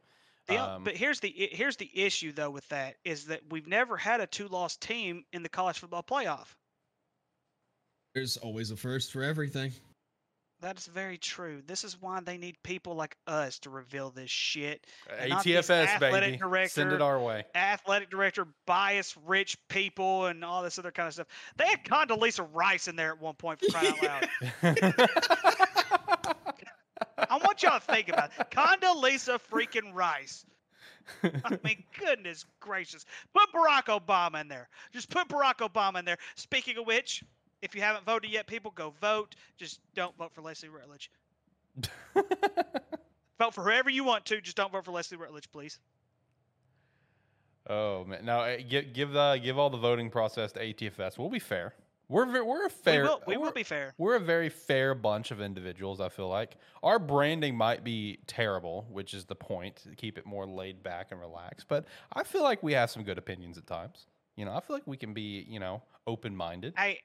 The, Um, but here's the here's the issue though with that is that we've never had a two loss team in the college football playoff. There's always a first for everything. That is very true. This is why they need people like us to reveal this shit. and ATFS, athletic baby. Send it our way. Athletic director bias rich people and all this other kind of stuff. They had Condoleezza Rice in there at one point for crying out loud. I want y'all to think about it. Condoleezza freaking Rice. I mean, goodness gracious. Put Barack Obama in there. Just put Barack Obama in there. Speaking of which, if you haven't voted yet, people go vote. Just don't vote for Leslie Rutledge. Vote for whoever you want to. Just don't vote for Leslie Rutledge, please. oh man, now uh, give give the give all the voting process to ATFS. We'll be fair. We're we're a fair. we will, we will be fair. We're a very fair bunch of individuals, I feel like. Our branding might be terrible, which is the point, to keep it more laid back and relaxed. But I feel like we have some good opinions at times. You know, I feel like we can be, you know, open minded. Hey,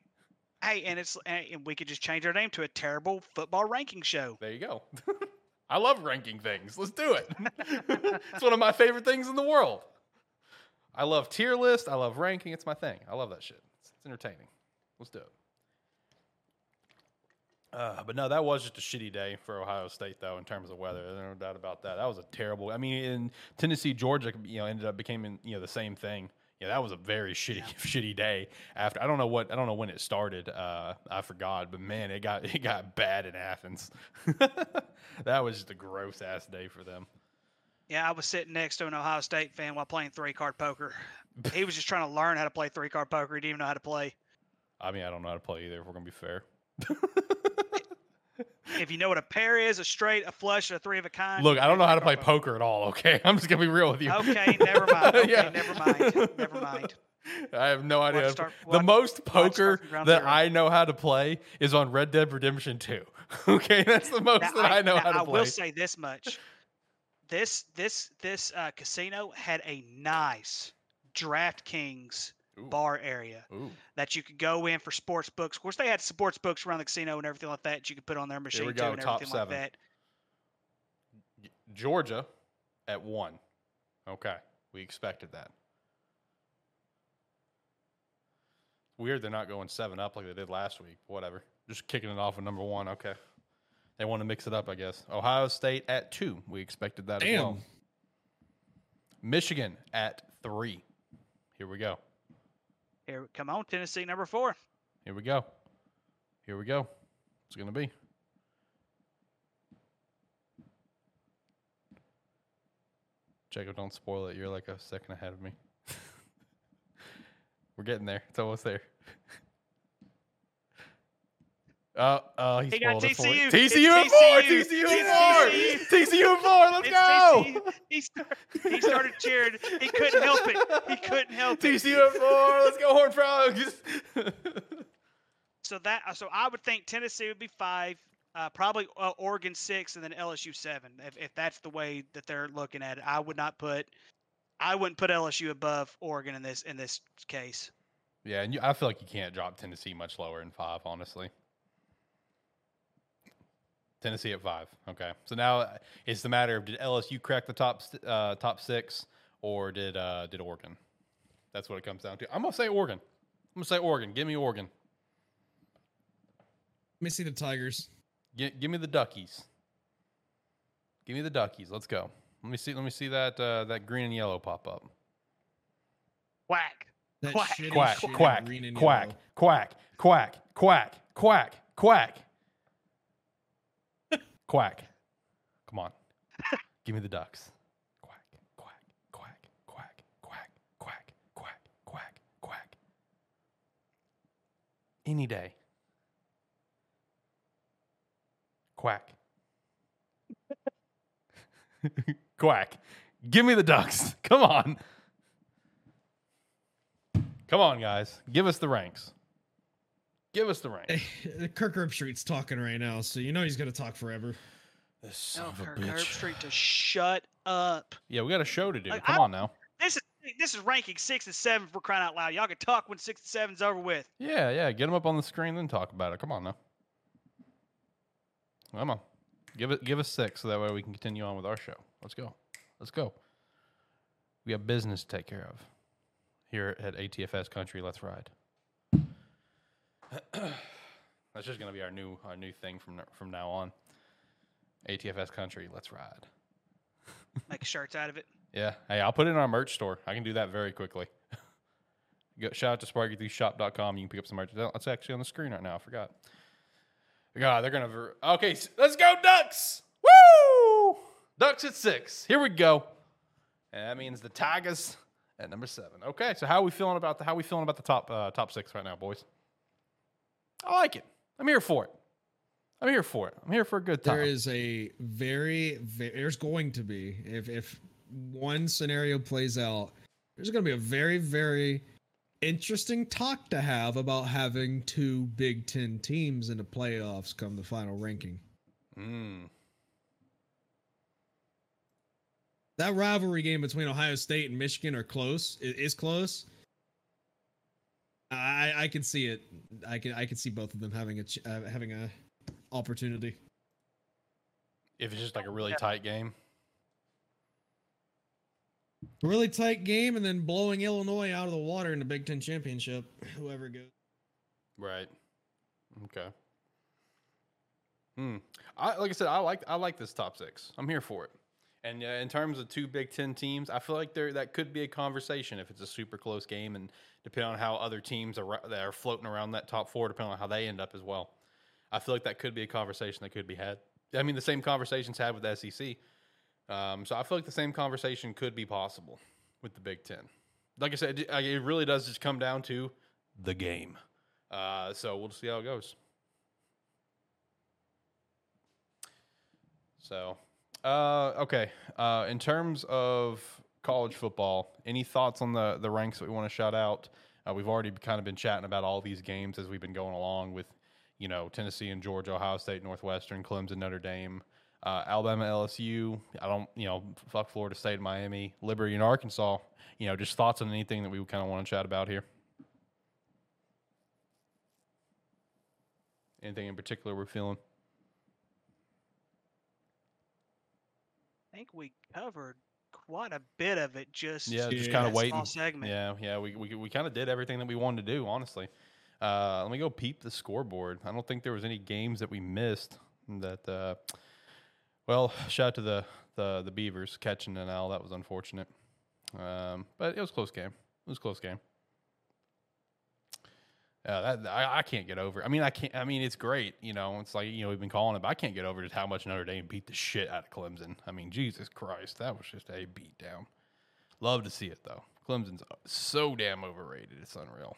hey, and it's and we could just change our name to a terrible football ranking show. There you go. I love ranking things. Let's do it. it's one of my favorite things in the world. I love tier list. I love ranking. It's my thing. I love that shit. It's, it's entertaining. Let's do it. Uh, but no, that was just a shitty day for Ohio State, though, in terms of weather. There's no doubt about that. That was a terrible. I mean, in Tennessee, Georgia, you know, ended up becoming you know the same thing. Yeah, that was a very shitty, shitty day. After I don't know what I don't know when it started. Uh, I forgot, but man, it got it got bad in Athens. that was just a gross ass day for them. Yeah, I was sitting next to an Ohio State fan while playing three card poker. He was just trying to learn how to play three card poker. He didn't even know how to play. I mean, I don't know how to play either. If we're gonna be fair. If you know what a pair is, a straight, a flush, a three of a kind. Look, I don't know how to play poker at all. Okay, I'm just gonna be real with you. Okay, never mind. Okay, Yeah. never mind. Never mind. I have no idea. to how to start- the most poker that zero. I know how to play is on Red Dead Redemption 2. Okay, that's the most Now, that I, know now, how to I play. will say this much: this this this uh, casino had a nice DraftKings Ooh. bar area Ooh, that you could go in for sports books. Of course, they had sports books around the casino and everything like that. that You could put on their machine go, too and top everything seven. like that. Georgia at one. Okay, we expected that. Weird they're not going seven up like they did last week. Whatever. Just kicking it off with number one. Okay. They want to mix it up, I guess. Ohio State at two. We expected that as well. Damn. Michigan at three. Here we go. Here, come on, Tennessee number four. Here we go. Here we go. It's going to be. Jacob, don't spoil it. You're like a second ahead of me. We're getting there. It's almost there. Oh, oh, he, He got spoiled it for you. TCU. TCU at four. TCU. At four. TCU at four. Let's go. He, he started cheering. He couldn't help it. He couldn't help it. TCU at four. Let's go, Horn Frogs. So that uh, so I would think Tennessee would be five, uh, probably uh, Oregon six, and then LSU seven. If if that's the way that they're looking at it, I would not put, I wouldn't put LSU above Oregon in this in this case. Yeah, and you, I feel like you can't drop Tennessee much lower than five, honestly. Tennessee at five. Okay, so now uh, it's the matter of did LSU crack the top uh, top six or did uh, did Oregon? That's what it comes down to. I'm gonna say Oregon. I'm gonna say Oregon. Give me Oregon. Let me see the Tigers. Gi- give me the Duckies. Give me the Duckies. Let's go. Let me see. Let me see that uh, that green and yellow pop up. Whack. That Quack, shitty, Quack, shitty quack, green and quack, yellow. quack, quack, quack, quack, quack, quack. Come on. Give me the ducks. Quack, quack, quack, quack, quack, quack, quack, quack, quack. Any day. Quack. quack. Give me the ducks. Come on. Come on, guys. Give us the ranks. Give us the ranks. Hey, Kirk Herbstreit's talking right now, so you know he's gonna talk forever. This son No, of a Kirk bitch. Herbstreit to shut up. Yeah, we got a show to do. Like, Come I- on now. This is this is ranking six and seven for crying out loud. Y'all can talk when six and seven's over with. Yeah, yeah. Get them up on the screen, then talk about it. Come on now. Come on. Give it. Give us six, so that way we can continue on with our show. Let's go. Let's go. We have business to take care of here at ATFS Country. Let's ride. That's just gonna be our new our new thing from from now on. ATFS country, let's ride. Make shirts out of it. Yeah. Hey, I'll put it in our merch store. I can do that very quickly. Go, shout out to sparke3shop.com. You can pick up some merch. That's actually on the screen right now. I forgot. God, they're gonna. Ver- okay, let's go Ducks. Woo! Ducks at six. Here we go. And that means the Tigers at number seven. Okay, so how are we feeling about the how are we feeling about the top uh, top six right now, boys? I like it. I'm here for it. I'm here for it. I'm here for a good time. There is a very, very there's going to be if if one scenario plays out, there's going to be a very, very interesting talk to have about having two Big Ten teams in the playoffs come the final ranking. Mm. That rivalry game between Ohio State and Michigan are close. It is close. I I can see it. I can I can see both of them having a ch- uh, having a opportunity. If it's just like a really tight game. Really tight game, and then blowing Illinois out of the water in the Big Ten championship. Whoever goes. Right. Okay. Hmm. I like I said, I like I like this top six. I'm here for it. And uh, in terms of two Big Ten teams, I feel like there that could be a conversation if it's a super close game, and depending on how other teams are that are floating around that top four, depending on how they end up as well. I feel like that could be a conversation that could be had. I mean, the same conversations had with the SEC. Um, so I feel like the same conversation could be possible with the Big Ten. Like I said, it, really does just come down to the game. Uh, so we'll see how it goes. So, uh, okay. Uh, in terms of college football, any thoughts on the the ranks that we want to shout out? Uh, we've already kind of been chatting about all these games as we've been going along with, you know, Tennessee and Georgia, Ohio State, Northwestern, Clemson, Notre Dame, uh, Alabama, LSU. I don't, you know, fuck Florida State, Miami, Liberty, and Arkansas. You know, just thoughts on anything that we kind of want to chat about here. Anything in particular we're feeling? Think we covered quite a bit of it just Yeah, just Yeah. kind of waiting. segment. Yeah, yeah, we we, we kind of did everything that we wanted to do, honestly. Uh, let me go peep the scoreboard. I don't think there was any games that we missed. That uh, well, shout out to the the the Beavers catching an L. That was unfortunate, um, but it was a close game. It was a close game. Yeah, that I, I can't get over. I mean, I can't. I mean, it's great. You know, it's like you know we've been calling it, but I can't get over just how much Notre Dame beat the shit out of Clemson. I mean, Jesus Christ, that was just a beat down. Love to see it though. Clemson's so damn overrated. It's unreal.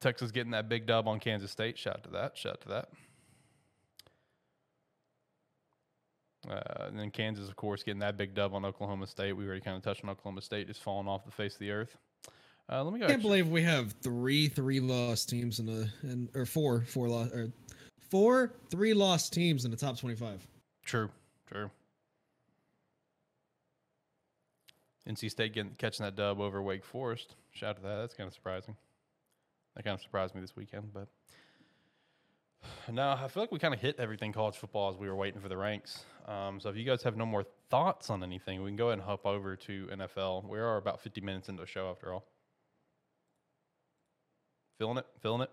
Texas getting that big dub on Kansas State. Shout out to that. Shout out to that. Uh, and then Kansas, of course, getting that big dub on Oklahoma State. We already kind of touched on Oklahoma State just falling off the face of the earth. Uh, let me go. I can't actually- believe we have three three lost teams in the and or four four lost or four three lost teams in the top twenty five. True, true. NC State getting catching that dub over Wake Forest. Shout out to that. That's kind of surprising. That kind of surprised me this weekend, but no, I feel like we kind of hit everything college football as we were waiting for the ranks. Um, so if you guys have no more thoughts on anything, we can go ahead and hop over to NFL. We are about 50 minutes into the show after all. Feeling it? Feeling it?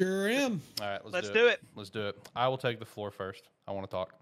Sure am. All right, let's, Let's do, do it. it. Let's do it. I will take the floor first. I want to talk.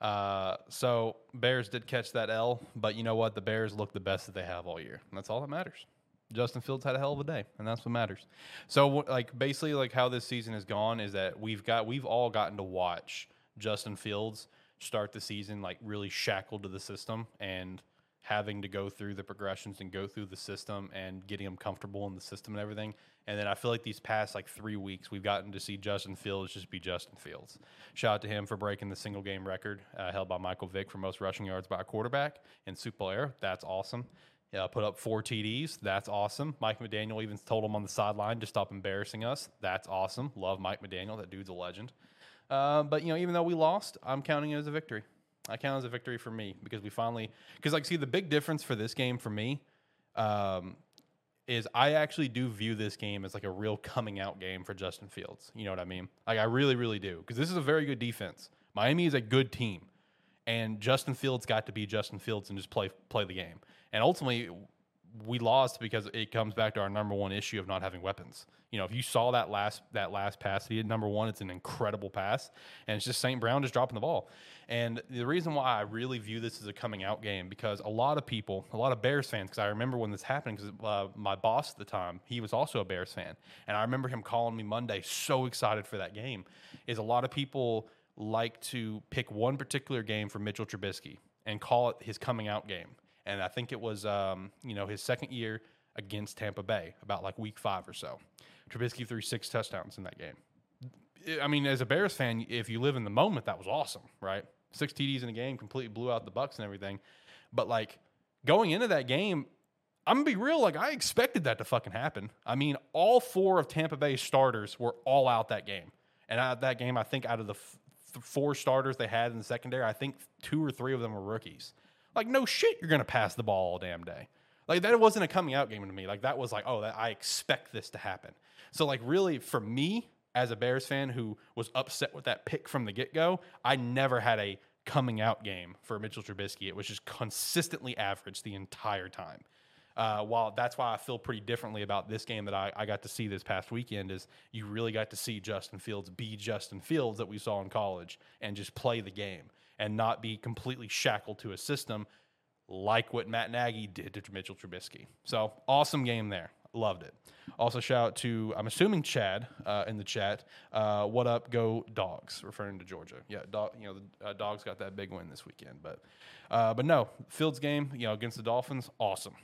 Uh, so Bears did catch that L, but you know what? The Bears look the best that they have all year, and that's all that matters. Justin Fields had a hell of a day, and that's what matters. So, like, basically, like how this season has gone is that we've got we've all gotten to watch Justin Fields start the season like really shackled to the system and having to go through the progressions and go through the system and getting them comfortable in the system and everything. And then I feel like these past like three weeks, we've gotten to see Justin Fields just be Justin Fields. Shout out to him for breaking the single game record uh, held by Michael Vick for most rushing yards by a quarterback in Super Bowl era. That's awesome. Put up four TDs. That's awesome. Mike McDaniel even told him on the sideline to stop embarrassing us. That's awesome. Love Mike McDaniel. That dude's a legend. Uh, but you know, even though we lost, I'm counting it as a victory. I count as a victory for me because we finally because like see the big difference for this game for me um, is I actually do view this game as like a real coming out game for Justin Fields. You know what I mean? Like I really, really do because this is a very good defense. Miami is a good team, and Justin Fields got to be Justin Fields and just play play the game. And ultimately, we lost because it comes back to our number one issue of not having weapons. You know, if you saw that last that last pass he had, number one, it's an incredible pass, and it's just St. Brown just dropping the ball. And the reason why I really view this as a coming out game because a lot of people, a lot of Bears fans, because I remember when this happened, because uh, my boss at the time, he was also a Bears fan, and I remember him calling me Monday, so excited for that game. Is a lot of people like to pick one particular game for Mitchell Trubisky and call it his coming out game and I think it was um, you know his second year against Tampa Bay, about like week five or so. Trubisky threw six touchdowns in that game. I mean, as a Bears fan, if you live in the moment, that was awesome, right? Six TDs in a game, completely blew out the Bucs and everything. But like going into that game, I'm gonna be real. Like I expected that to fucking happen. I mean, all four of Tampa Bay's starters were all out that game, and out that game, I think out of the f- four starters they had in the secondary, I think two or three of them were rookies. Like, no shit, you're going to pass the ball all damn day. Like, that wasn't a coming out game to me. Like, that was like, oh, that, I expect this to happen. So, like, really, for me, as a Bears fan who was upset with that pick from the get go, I never had a coming out game for Mitchell Trubisky. It was just consistently average the entire time. Uh, while that's why I feel pretty differently about this game that I, I got to see this past weekend is you really got to see Justin Fields be Justin Fields that we saw in college and just play the game and not be completely shackled to a system like what Matt Nagy did to Mitchell Trubisky. So awesome game there. Loved it. Also, shout out to I'm assuming Chad uh, in the chat. Uh, what up, go dogs? Referring to Georgia. Yeah, dog. You know the uh, dogs got that big win this weekend, but uh, but no Fields game. You know against the Dolphins, awesome.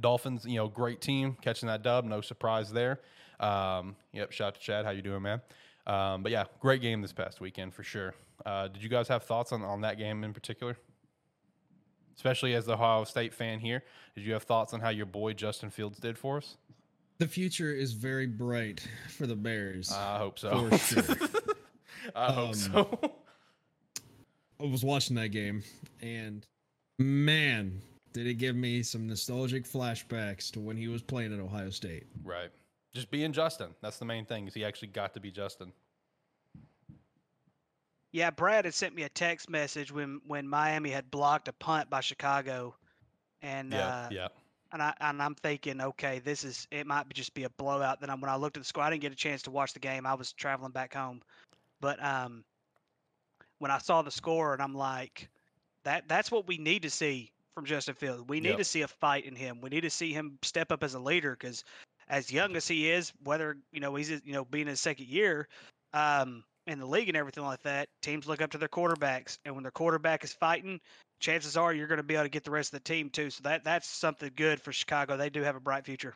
Dolphins, you know, great team catching that dub. No surprise there. Um, yep. Shout out to Chad. How you doing, man? Um, but yeah, great game this past weekend for sure. Uh, did you guys have thoughts on, on that game in particular? Especially as the Ohio State fan here, did you have thoughts on how your boy Justin Fields did for us? The future is very bright for the Bears. I hope so. For sure. I hope um, so. I was watching that game, and man, did it give me some nostalgic flashbacks to when he was playing at Ohio State. Right. Just being Justin. That's the main thing. Is he actually got to be Justin. Yeah, Brad had sent me a text message when when Miami had blocked a punt by Chicago, and yeah, uh, yeah. And I and I'm thinking, okay, this is it might just be a blowout. Then when I looked at the score, I didn't get a chance to watch the game. I was traveling back home, but um, when I saw the score, and I'm like, that that's what we need to see from Justin Fields. We need yep. to see a fight in him. We need to see him step up as a leader because as young as he is, whether you know he's you know being his second year, um, in the league and everything like that, teams look up to their quarterbacks, and when their quarterback is fighting, chances are you're going to be able to get the rest of the team too. So that that's something good for Chicago. They do have a bright future.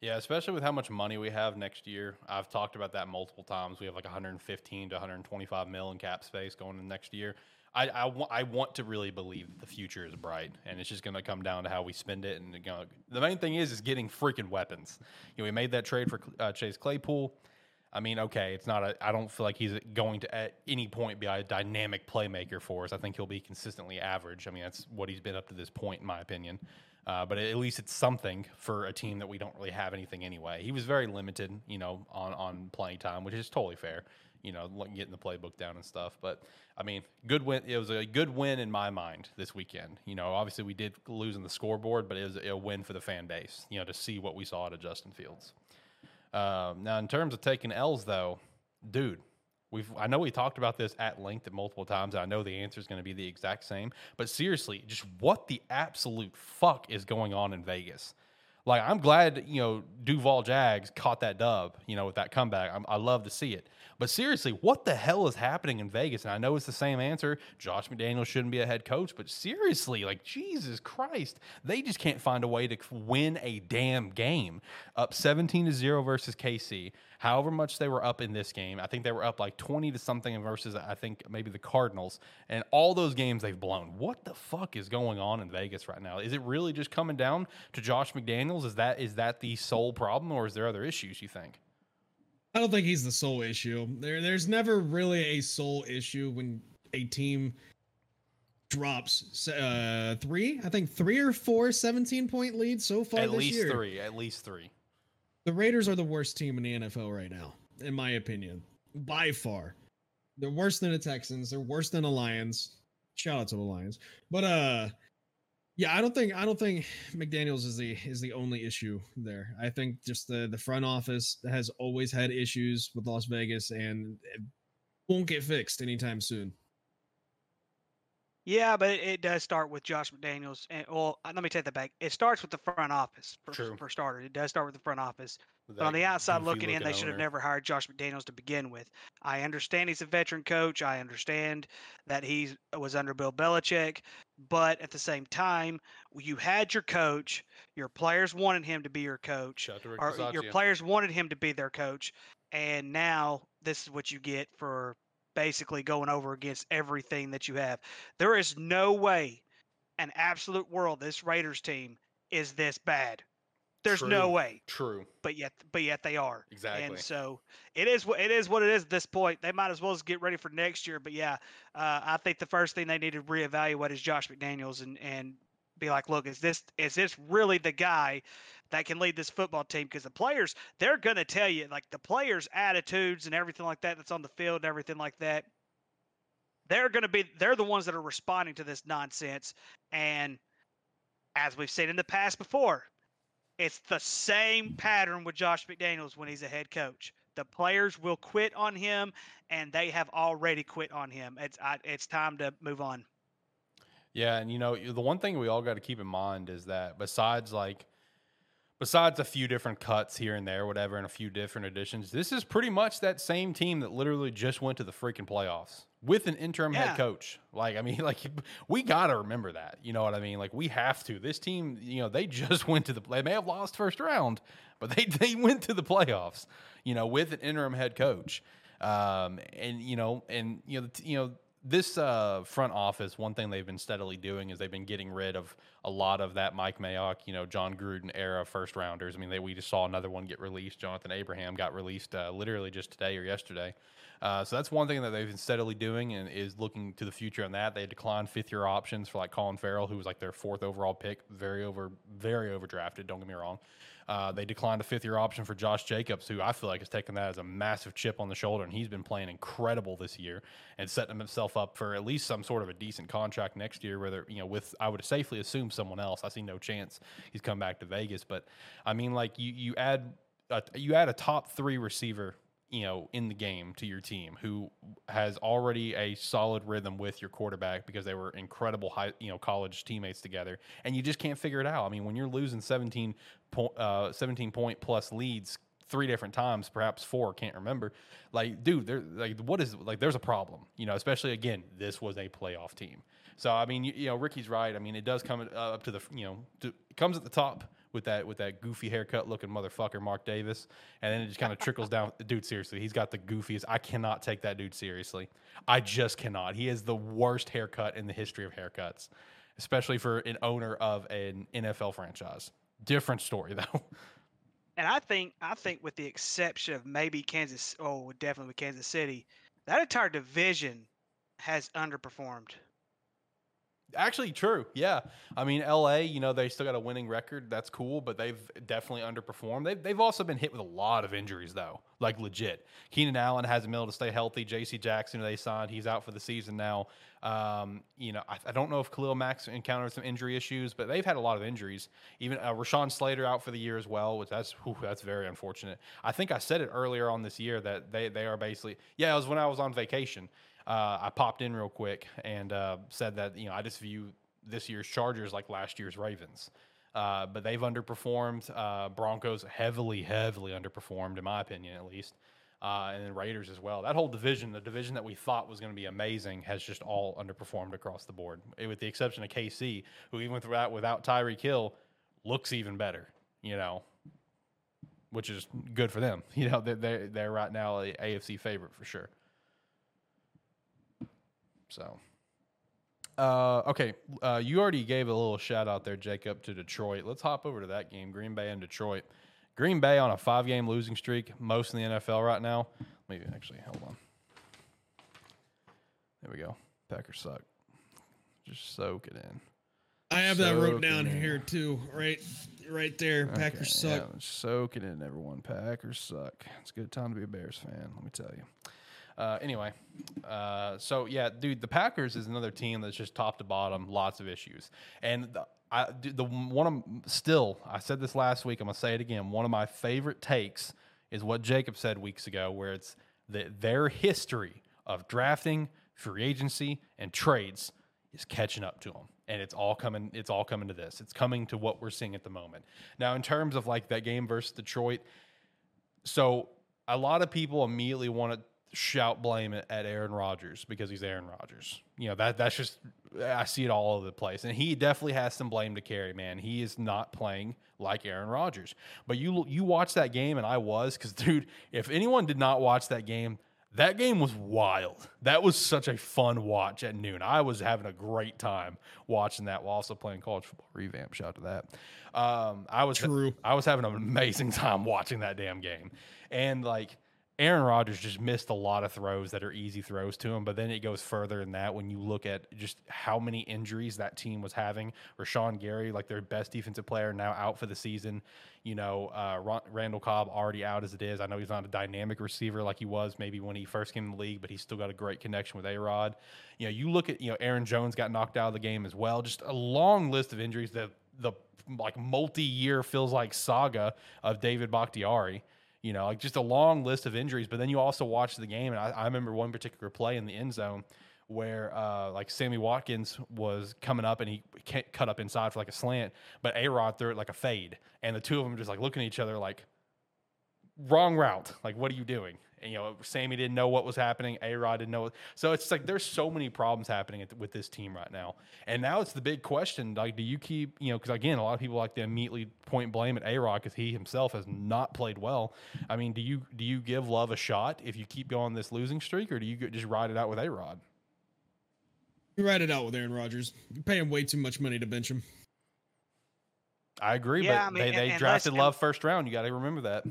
Yeah, especially with how much money we have next year. I've talked about that multiple times. We have like 115 to 125 mil in cap space going in next year. I, I, w- I want to really believe the future is bright, and it's just going to come down to how we spend it. And you know, the main thing is is getting freaking weapons. You know, we made that trade for uh, Chase Claypool. I mean, okay, it's not a. I don't feel like he's going to at any point be a dynamic playmaker for us. I think he'll be consistently average. I mean, that's what he's been up to this point, in my opinion. Uh, but at least it's something for a team that we don't really have anything anyway. He was very limited, you know, on on playing time, which is totally fair. You know, getting the playbook down and stuff. But I mean, good win. It was a good win in my mind this weekend. You know, obviously we did lose on the scoreboard, but it was a win for the fan base. You know, to see what we saw at Justin Fields. Um, now, in terms of taking L's, though, dude, we've I know we talked about this at length at multiple times. I know the answer is going to be the exact same, but seriously, just what the absolute fuck is going on in Vegas? Like, I'm glad you know Duval Jags caught that dub, you know, with that comeback. I'm, I love to see it. But seriously, what the hell is happening in Vegas? And I know it's the same answer. Josh McDaniels shouldn't be a head coach, but seriously, like Jesus Christ, they just can't find a way to win a damn game. Up 17 to 0 versus KC. However much they were up in this game, I think they were up like 20 to something versus I think maybe the Cardinals. And all those games they've blown. What the fuck is going on in Vegas right now? Is it really just coming down to Josh McDaniels? Is that is that the sole problem or is there other issues you think? I don't think he's the sole issue. There, there's never really a sole issue when a team drops uh three, I think three or four 17 point leads so far at this least year. three, at least three. The Raiders are the worst team in the NFL right now, in my opinion, by far. They're worse than the Texans. They're worse than the Lions. Shout out to the Lions, but uh, Yeah, I don't think I don't think McDaniel's is the is the only issue there. I think just the the front office has always had issues with Las Vegas and it won't get fixed anytime soon. Yeah, but it, it does start with Josh McDaniels. And well, uh, let me take that back. It starts with the front office for, True. for starters. It does start with the front office. With But on the outside goofy looking in, they should have never hired Josh McDaniels to begin with. I understand he's a veteran coach. I understand that he was under Bill Belichick, but at the same time, you had your coach. Your players wanted him to be your coach, to your players wanted him to be their coach, and now this is what you get for basically going over against everything that you have. There is no way, an absolute world, this Raiders team is this bad. There's no way True. but yet but yet they are. Exactly. And so it is what it is what it is at this point. They might as well just get ready for next year. But yeah, uh, I think the first thing they need to reevaluate is Josh McDaniels and and be like, look, is this is this really the guy that can lead this football team? Because the players they're gonna tell you like the players' attitudes and everything like that that's on the field and everything like that. They're gonna be they're the ones that are responding to this nonsense. And as we've seen in the past before, it's the same pattern with Josh McDaniels when he's a head coach. The players will quit on him, and they have already quit on him. It's I, it's time to move on. Yeah, and you know, the one thing we all got to keep in mind is that besides like besides a few different cuts here and there, whatever, and a few different additions, this is pretty much that same team that literally just went to the freaking playoffs with an interim Yeah. head coach. Like, I mean, like we got to remember that. You know what I mean? Like we have to. This team, you know, they just went to the they may have lost first round, but they they went to the playoffs, you know, with an interim head coach. Um and you know, and you know, you know, this uh, front office, one thing they've been steadily doing is they've been getting rid of a lot of that Mike Mayock, you know, Jon Gruden era first rounders. I mean, they, we just saw another one get released. Johnathan Abram got released uh, literally just today or yesterday. Uh, so that's one thing that they've been steadily doing and is looking to the future on that. They declined fifth year options for like Clelin Ferrell, who was like their fourth overall pick, very over, very overdrafted. Don't get me wrong. Uh, they declined a fifth year option for Josh Jacobs, who I feel like has taken that as a massive chip on the shoulder, and he's been playing incredible this year and setting himself up for at least some sort of a decent contract next year. Whether you know, with I would safely assume someone else. I see no chance he's come back to Vegas, but I mean, like you you add you add a top three receiver you know in the game to your team who has already a solid rhythm with your quarterback because they were incredible high you know college teammates together and you just can't figure it out. I mean when you're losing 17 point uh 17 point plus leads three different times perhaps four can't remember like dude there like what is like there's a problem you know especially again this was a playoff team. So i mean you, you know ricky's right. I mean it does come up to the you know to, it comes at the top with that with that goofy haircut looking motherfucker Mark Davis, and then it just kind of trickles down. Dude, seriously, he's got the goofiest. I cannot take that dude seriously. I just cannot. He is the worst haircut in the history of haircuts, especially for an owner of an NFL franchise. Different story though. And I think I think with the exception of maybe Kansas, oh, definitely Kansas City, that entire division has underperformed. Actually, true. Yeah. I mean, LA, you know, they still got a winning record. That's cool, but they've definitely underperformed. They've, they've also been hit with a lot of injuries, though, like legit. Keenan Allen hasn't been able to stay healthy. JC Jackson, they signed, he's out for the season now. Um, you know, I, I don't know if Khalil Mack's encountered some injury issues, but they've had a lot of injuries. Even uh, Rashawn Slater out for the year as well, which that's whew, that's very unfortunate. I think I said it earlier on this year that they, they are basically, yeah, it was when I was on vacation uh, I popped in real quick and uh, said that you know I just view this year's Chargers like last year's Ravens, uh, but they've underperformed. Uh, Broncos heavily, heavily underperformed, in my opinion, at least, uh, and then Raiders as well. That whole division, the division that we thought was going to be amazing, has just all underperformed across the board, eh, with the exception of KC, who even without without Tyreek Hill looks even better. You know. Which is good for them. You know, they're, they're, they're right now a AFC favorite for sure. So, uh, okay, uh, you already gave a little shout out there, Jacob, to Detroit. Let's hop over to that game, Green Bay and Detroit. Green Bay on a five game losing streak, most in the NFL right now. Maybe actually, hold on. There we go. Packers suck. Just soak it in. I have that wrote down here too, right, right there. Packers suck. Yeah, soak it in, everyone. Packers suck. It's a good time to be a Bears fan. Let me tell you. Uh, anyway, uh, so yeah, dude, the Packers is another team that's just top to bottom, lots of issues. And the, I, the one of still, I said this last week. I'm gonna say it again. One of my favorite takes is what Jacob said weeks ago, where it's that their history of drafting, free agency, and trades is catching up to them and it's all coming it's all coming to this it's coming to what we're seeing at the moment now in terms of like that game versus detroit so a lot of people immediately want to shout blame at aaron rodgers because he's aaron rodgers you know that that's just i see it all over the place and he definitely has some blame to carry man he is not playing like aaron rodgers but you you watch that game and i was because dude if anyone did not watch that game that game was wild. That was such a fun watch at noon. I was having a great time watching that while also playing college football revamp. Shout out to that. Um, I was True. I was having an amazing time watching that damn game, and like Aaron Rodgers just missed a lot of throws that are easy throws to him, but then it goes further than that when you look at just how many injuries that team was having. Rashan Gary, like their best defensive player, now out for the season. You know, uh, Randall Cobb already out as it is. I know he's not a dynamic receiver like he was maybe when he first came in the league, but he's still got a great connection with A Rod. You know, you look at, you know, Aaron Jones got knocked out of the game as well. Just a long list of injuries that the like multi year feels like saga of David Bakhtiari you know, like just a long list of injuries. But then you also watch the game, and I, I remember one particular play in the end zone where uh, like Sammy Watkins was coming up and he can't cut up inside for like a slant, but A Rod threw it like a fade, and the two of them just like looking at each other like wrong route. Like, what are you doing? And, you know, Sammy didn't know what was happening. A Rod didn't know. So it's like there's so many problems happening with this team right now. And now it's the big question: like, do you keep you know? Because again, a lot of people like to immediately point blame at A Rod because he himself has not played well. I mean, do you do you give Love a shot if you keep going this losing streak, or do you just ride it out with A Rod? You ride it out with Aaron Rodgers. You pay him way too much money to bench him. I agree, yeah, but I mean, they, they and, drafted Love first round. You got to remember that.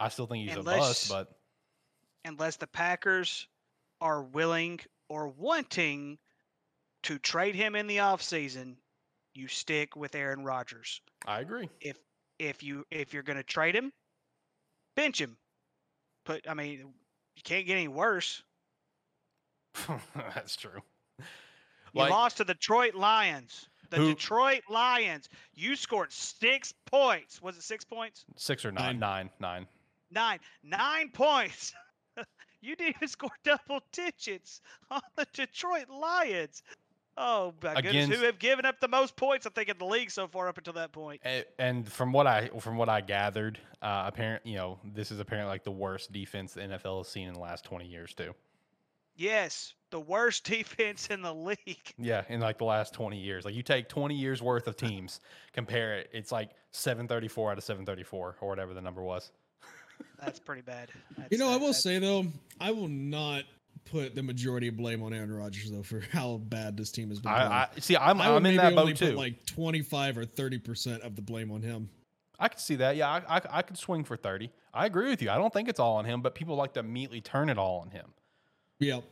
I still think he's unless, a bust, but unless the Packers are willing or wanting to trade him in the offseason, you stick with Aaron Rodgers. I agree. If if you if you're going to trade him, bench him. Put I mean, you can't get any worse. That's true. You like, lost to the Detroit Lions. The who, Detroit Lions. You scored six points. Was it six points? Six or nine? Nine. Nine. Nine. Nine points. you didn't even score double digits on the Detroit Lions. Oh my Against, goodness! Who have given up the most points? I think in the league so far up until that point. And from what I from what I gathered, uh, apparent you know this is apparently like the worst defense the NFL has seen in the last twenty years too. Yes, the worst defense in the league. Yeah, in like the last twenty years. Like you take twenty years worth of teams, compare it. It's like seven thirty four out of seven thirty four or whatever the number was. That's pretty bad. That's, you know, I will say though, I will not put the majority of blame on Aaron Rodgers though for how bad this team has been. I, I see. I'm, I am in that boat too. like 25 or 30 percent of the blame on him. I could see that. Yeah, I, I, I could swing for 30. I agree with you. I don't think it's all on him, but people like to immediately turn it all on him. Yep.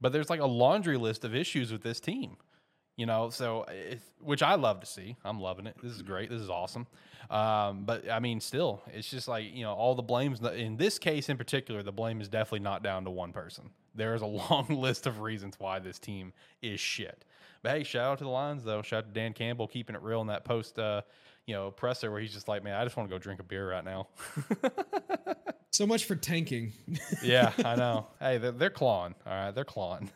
But there's like a laundry list of issues with this team you know so which i love to see. I'm loving it. This is great. This is awesome. Um, but i mean still it's just like you know all the blames in this case in particular the blame is definitely not down to one person. There is a long list of reasons why this team is shit. But hey shout out to the lions though. Shout out to dan campbell keeping it real in that post uh, you know presser where he's just like man i just want to go drink a beer right now. So much for tanking. Yeah i know. Hey they're, they're clawing. All right they're clawing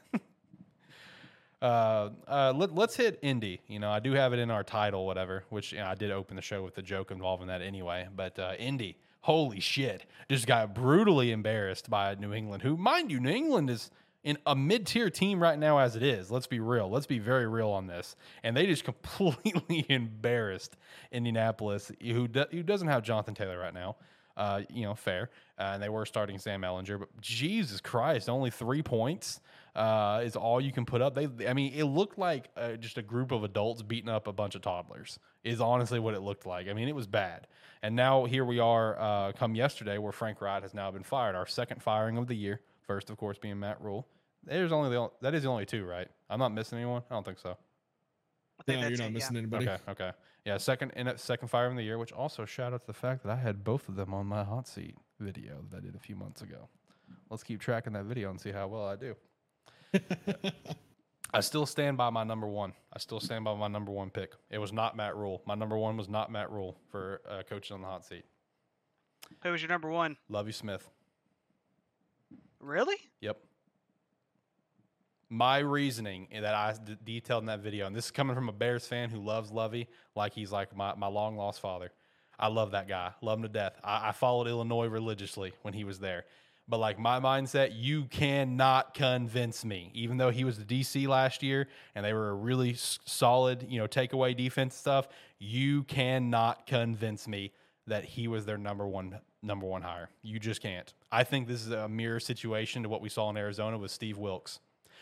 uh, uh, let, us hit Indy. You know, I do have it in our title, whatever, which you know, I did open the show with the joke involving that anyway. But uh, Indy, holy shit, just got brutally embarrassed by New England, who, mind you, New England is in a mid-tier team right now as it is. Let's be real. Let's be very real on this. And they just completely embarrassed Indianapolis, who do, who doesn't have Jonathan Taylor right now. Uh, you know, fair. Uh, and they were starting Sam Ehlinger, but Jesus Christ, only three points uh, is all you can put up. They, I mean, it looked like uh, just a group of adults beating up a bunch of toddlers. Is honestly what it looked like. I mean, it was bad. And now here we are, uh, come yesterday, where Frank Reich has now been fired. Our second firing of the year. First, of course, being Matt Rhule. There's only the that is the only two, right? I'm not missing anyone. I don't think so. no, you're not it, missing yeah. anybody. Okay, okay, yeah. Second in second firing of the year, which also shout out to the fact that I had both of them on my hot seat video that I did a few months ago. let's keep tracking that video and see how well I do. I still stand by my number one. I still stand by my number one pick. It was not Matt Rhule. My number one was not Matt Rhule for uh, coaching on the hot seat. Who was your number one? Lovie Smith. Really? Yep. My reasoning that I d- detailed in that video, and this is coming from a Bears fan who loves Lovey like he's like my, my long lost father. I love that guy, love him to death. I, I followed Illinois religiously when he was there. But like my mindset, you cannot convince me. Even though he was the DC last year and they were a really solid, you know, takeaway defense stuff, you cannot convince me that he was their number one number one hire. You just can't. I think this is a mirror situation to what we saw in Arizona with Steve Wilks.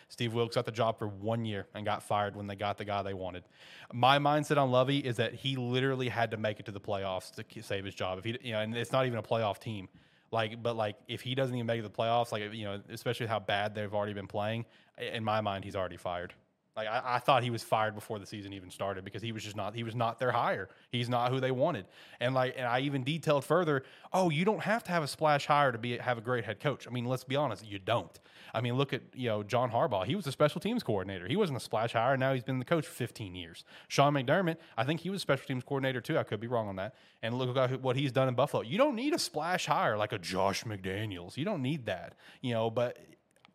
Steve Wilks got the job for one year and got fired when they got the guy they wanted. My mindset on Lovie is that he literally had to make it to the playoffs to save his job. If he, you know, and it's not even a playoff team. Like, but like, if he doesn't even make the playoffs, like, you know, especially how bad they've already been playing, in my mind, he's already fired. Like, I, I thought he was fired before the season even started because he was just not, he was not their hire. He's not who they wanted. And like, and I even detailed further, oh, you don't have to have a splash hire to be have a great head coach. I mean, let's be honest, you don't. I mean, look at you know John Harbaugh. He was a special teams coordinator. He wasn't a splash hire. Now he's been the coach for 15 years. Sean McDermott, I think he was a special teams coordinator too. I could be wrong on that. And look at what he's done in Buffalo. You don't need a splash hire like a Josh McDaniels. You don't need that. You know, but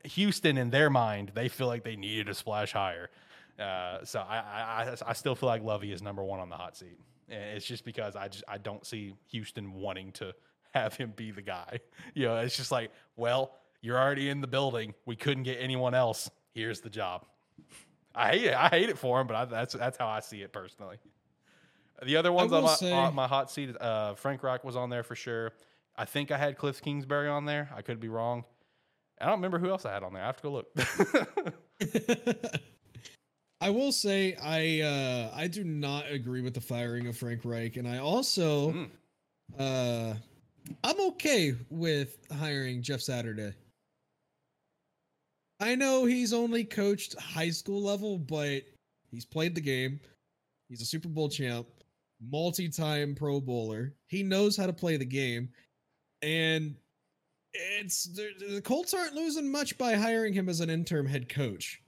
Houston, in their mind, they feel like they needed a splash hire. Uh, so I, I, I- still feel like Lovie is number one on the hot seat. And it's just because I just I don't see Houston wanting to have him be the guy. You know, it's just like, well, you're already in the building. We couldn't get anyone else. Here's the job. I hate it. I hate it for him, but I, that's that's how I see it personally. The other ones on my, say- on my hot seat, uh, Frank Reich was on there for sure. I think I had Cliff Kingsbury on there. I could be wrong. I don't remember who else I had on there. I have to go look. I will say I uh I do not agree with the firing of Frank Reich, and I also Mm. uh I'm okay with hiring Jeff Saturday. I know he's only coached high school level, but he's played the game. He's a Super Bowl champ, multi-time Pro Bowler. He knows how to play the game, and it's the, Colts aren't losing much by hiring him as an interim head coach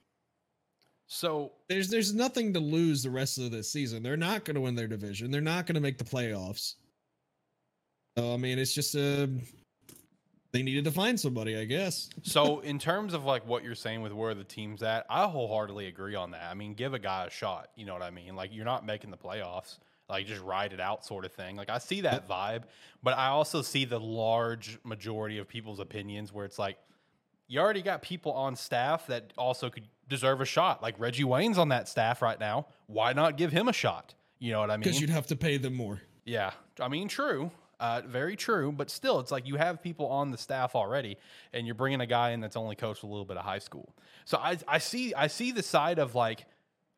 so there's there's nothing to lose the rest of this season. They're not going to win their division. They're not going to make the playoffs. So I mean, it's just uh, they needed to find somebody, I guess. So, in terms of like what you're saying with where the team's at, I wholeheartedly agree on that. I mean, give a guy a shot. You know what I mean? Like, you're not making the playoffs. Like, just ride it out, sort of thing. Like, I see that vibe, but I also see the large majority of people's opinions where it's like, you already got people on staff that also could deserve a shot. Like Reggie Wayne's on that staff right now. Why not give him a shot? You know what I mean? Because you'd have to pay them more. Yeah, I mean, true, uh, very true. But still, it's like you have people on the staff already, and you're bringing a guy in that's only coached a little bit of high school. So I, I see, I see the side of like,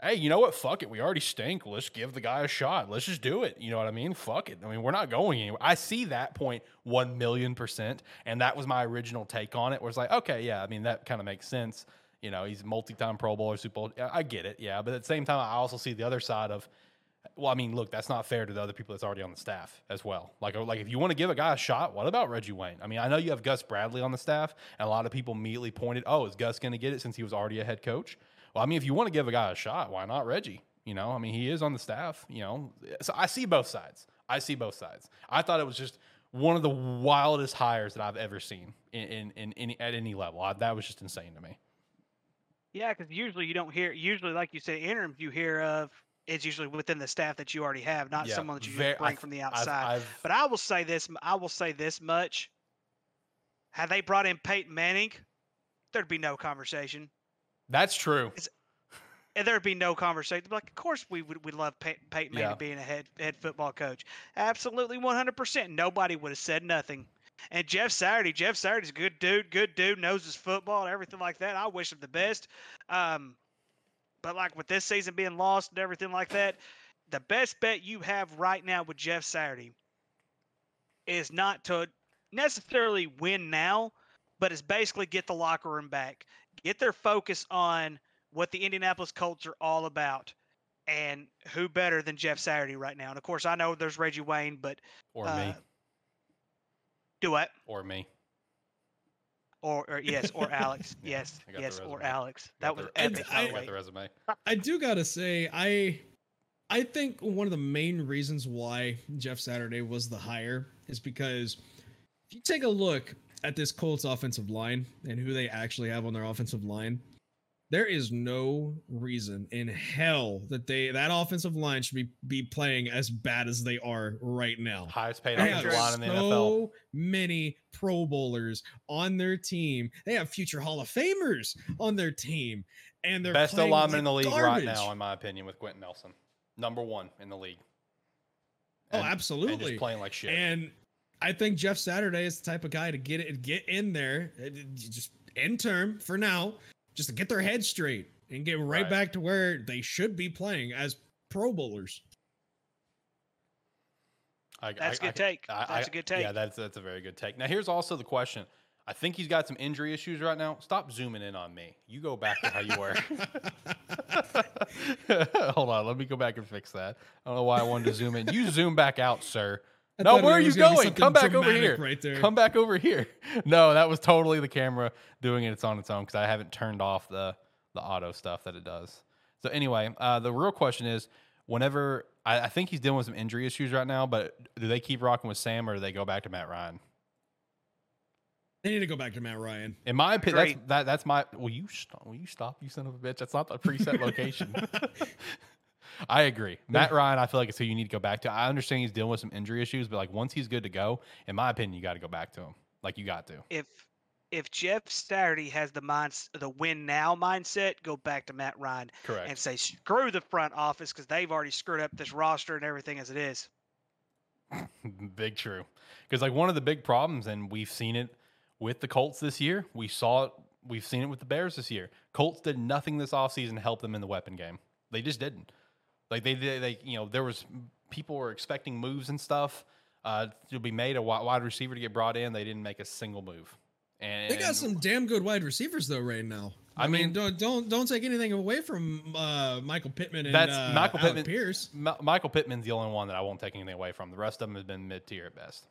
hey, you know what? Fuck it, we already stink. Let's give the guy a shot. Let's just do it. You know what I mean? Fuck it. I mean, we're not going anywhere. I see that point one million percent, and that was my original take on it. Where it's like, okay, yeah, I mean, that kind of makes sense. You know, he's multi-time Pro Bowler, Super Bowl. I get it, yeah. But at the same time, I also see the other side of well, I mean, look, that's not fair to the other people that's already on the staff as well. Like, oh, like if you want to give a guy a shot, what about Reggie Wayne? I mean, I know you have Gus Bradley on the staff, and a lot of people immediately pointed, "Oh, is Gus going to get it since he was already a head coach?" Well, I mean, if you want to give a guy a shot, why not Reggie? You know, I mean, he is on the staff. You know, so I see both sides. I see both sides. I thought it was just one of the wildest hires that I've ever seen in in, in any at any level. I, that was just insane to me. Yeah, because usually you don't hear. Usually, like you said, interims you hear of is usually within the staff that you already have, not Yeah, someone that you ver- just bring I've- from the I've- outside. I've- But I will say this. I will say this much. Had they brought in Peyton Manning, there'd be no conversation. That's true. And there'd be no conversation. Like, of course we would. We love Pey- Peyton Manning Yeah. being a head head football coach. Absolutely, one hundred percent. Nobody would have said nothing. And Jeff Saturday, Jeff Saturday's a good dude, good dude, knows his football and everything like that. I wish him the best. Um, but like with this season being lost and everything like that, the best bet you have right now with Jeff Saturday is not to necessarily win now, but is basically get the locker room back, get their focus on what the Indianapolis Colts are all about. And who better than Jeff Saturday right now? And of course, I know there's Reggie Wayne, but Or uh, me. do what? Or me. Or, or yes, or Alex. Yeah, yes, I got the yes, or. Alex. That was the- epic. I- I got the resume. I do gotta say, I I think one of the main reasons why Jeff Saturday was the hire is because if you take a look at this Colts offensive line and who they actually have on their offensive line, there is no reason in hell that they that offensive line should be be playing as bad as they are right now. Highest paid offensive line in the NFL. so many Pro Bowlers on their team. They have future Hall of Famers on their team, and they're Best alignment like in the league right now, in my opinion, with Quenton Nelson. Number one in the league. Oh, And- And absolutely. just playing like shit. And I think Jeff Saturday is the type of guy to get it, get in there, uh, just in term for now, just to get their head straight and get right, Right. back to where they should be playing as Pro Bowlers. I, That's a I- good take. I- That's I- a good take. Yeah, that's that's a very good take. Now here's also the question. I think he's got some injury issues right now. Stop zooming in on me. You go back to how you were. Hold on, let me go back and fix that. I don't know why I wanted to zoom in. You zoom back out, sir. I no, where are you gonna be going? something Come back over here. right there. Come back over here. No, that was totally the camera doing it. It's on its own because I haven't turned off the the auto stuff that it does. So anyway, uh, the real question is, whenever I, I think he's dealing with some injury issues right now, but do they keep rocking with Sam or do they go back to Matt Ryan? They need to go back to Matt Ryan. In my opinion, that's that, that's my. Will you stop? Will you stop? You son of a bitch! That's not the preset location. I agree. Matt Ryan, I feel like it's who you need to go back to. I understand he's dealing with some injury issues, but like once he's good to go, in my opinion, you got to go back to him. Like you got to. if if Jeff Saturday has the mind, the win now mindset, go back to Matt Ryan Correct. and say screw the front office because they've already screwed up this roster and everything as it is. big true. Because like one of the big problems, and we've seen it with the Colts this year. We saw it. We've seen it with the Bears this year. Colts did nothing this offseason to help them in the weapon game. They just didn't. Like they, they, they you know, there was people were expecting moves and stuff uh, to be made. A wide receiver to get brought in. They didn't make a single move. And They got some damn good wide receivers though right now. I I, mean, mean- don't don't don't take anything away from uh, Michael Pittman and That's uh, Michael Alec Pittman. Pierce. Ma- Michael Pittman's the only one that I won't take anything away from. The rest of them have been mid tier at best.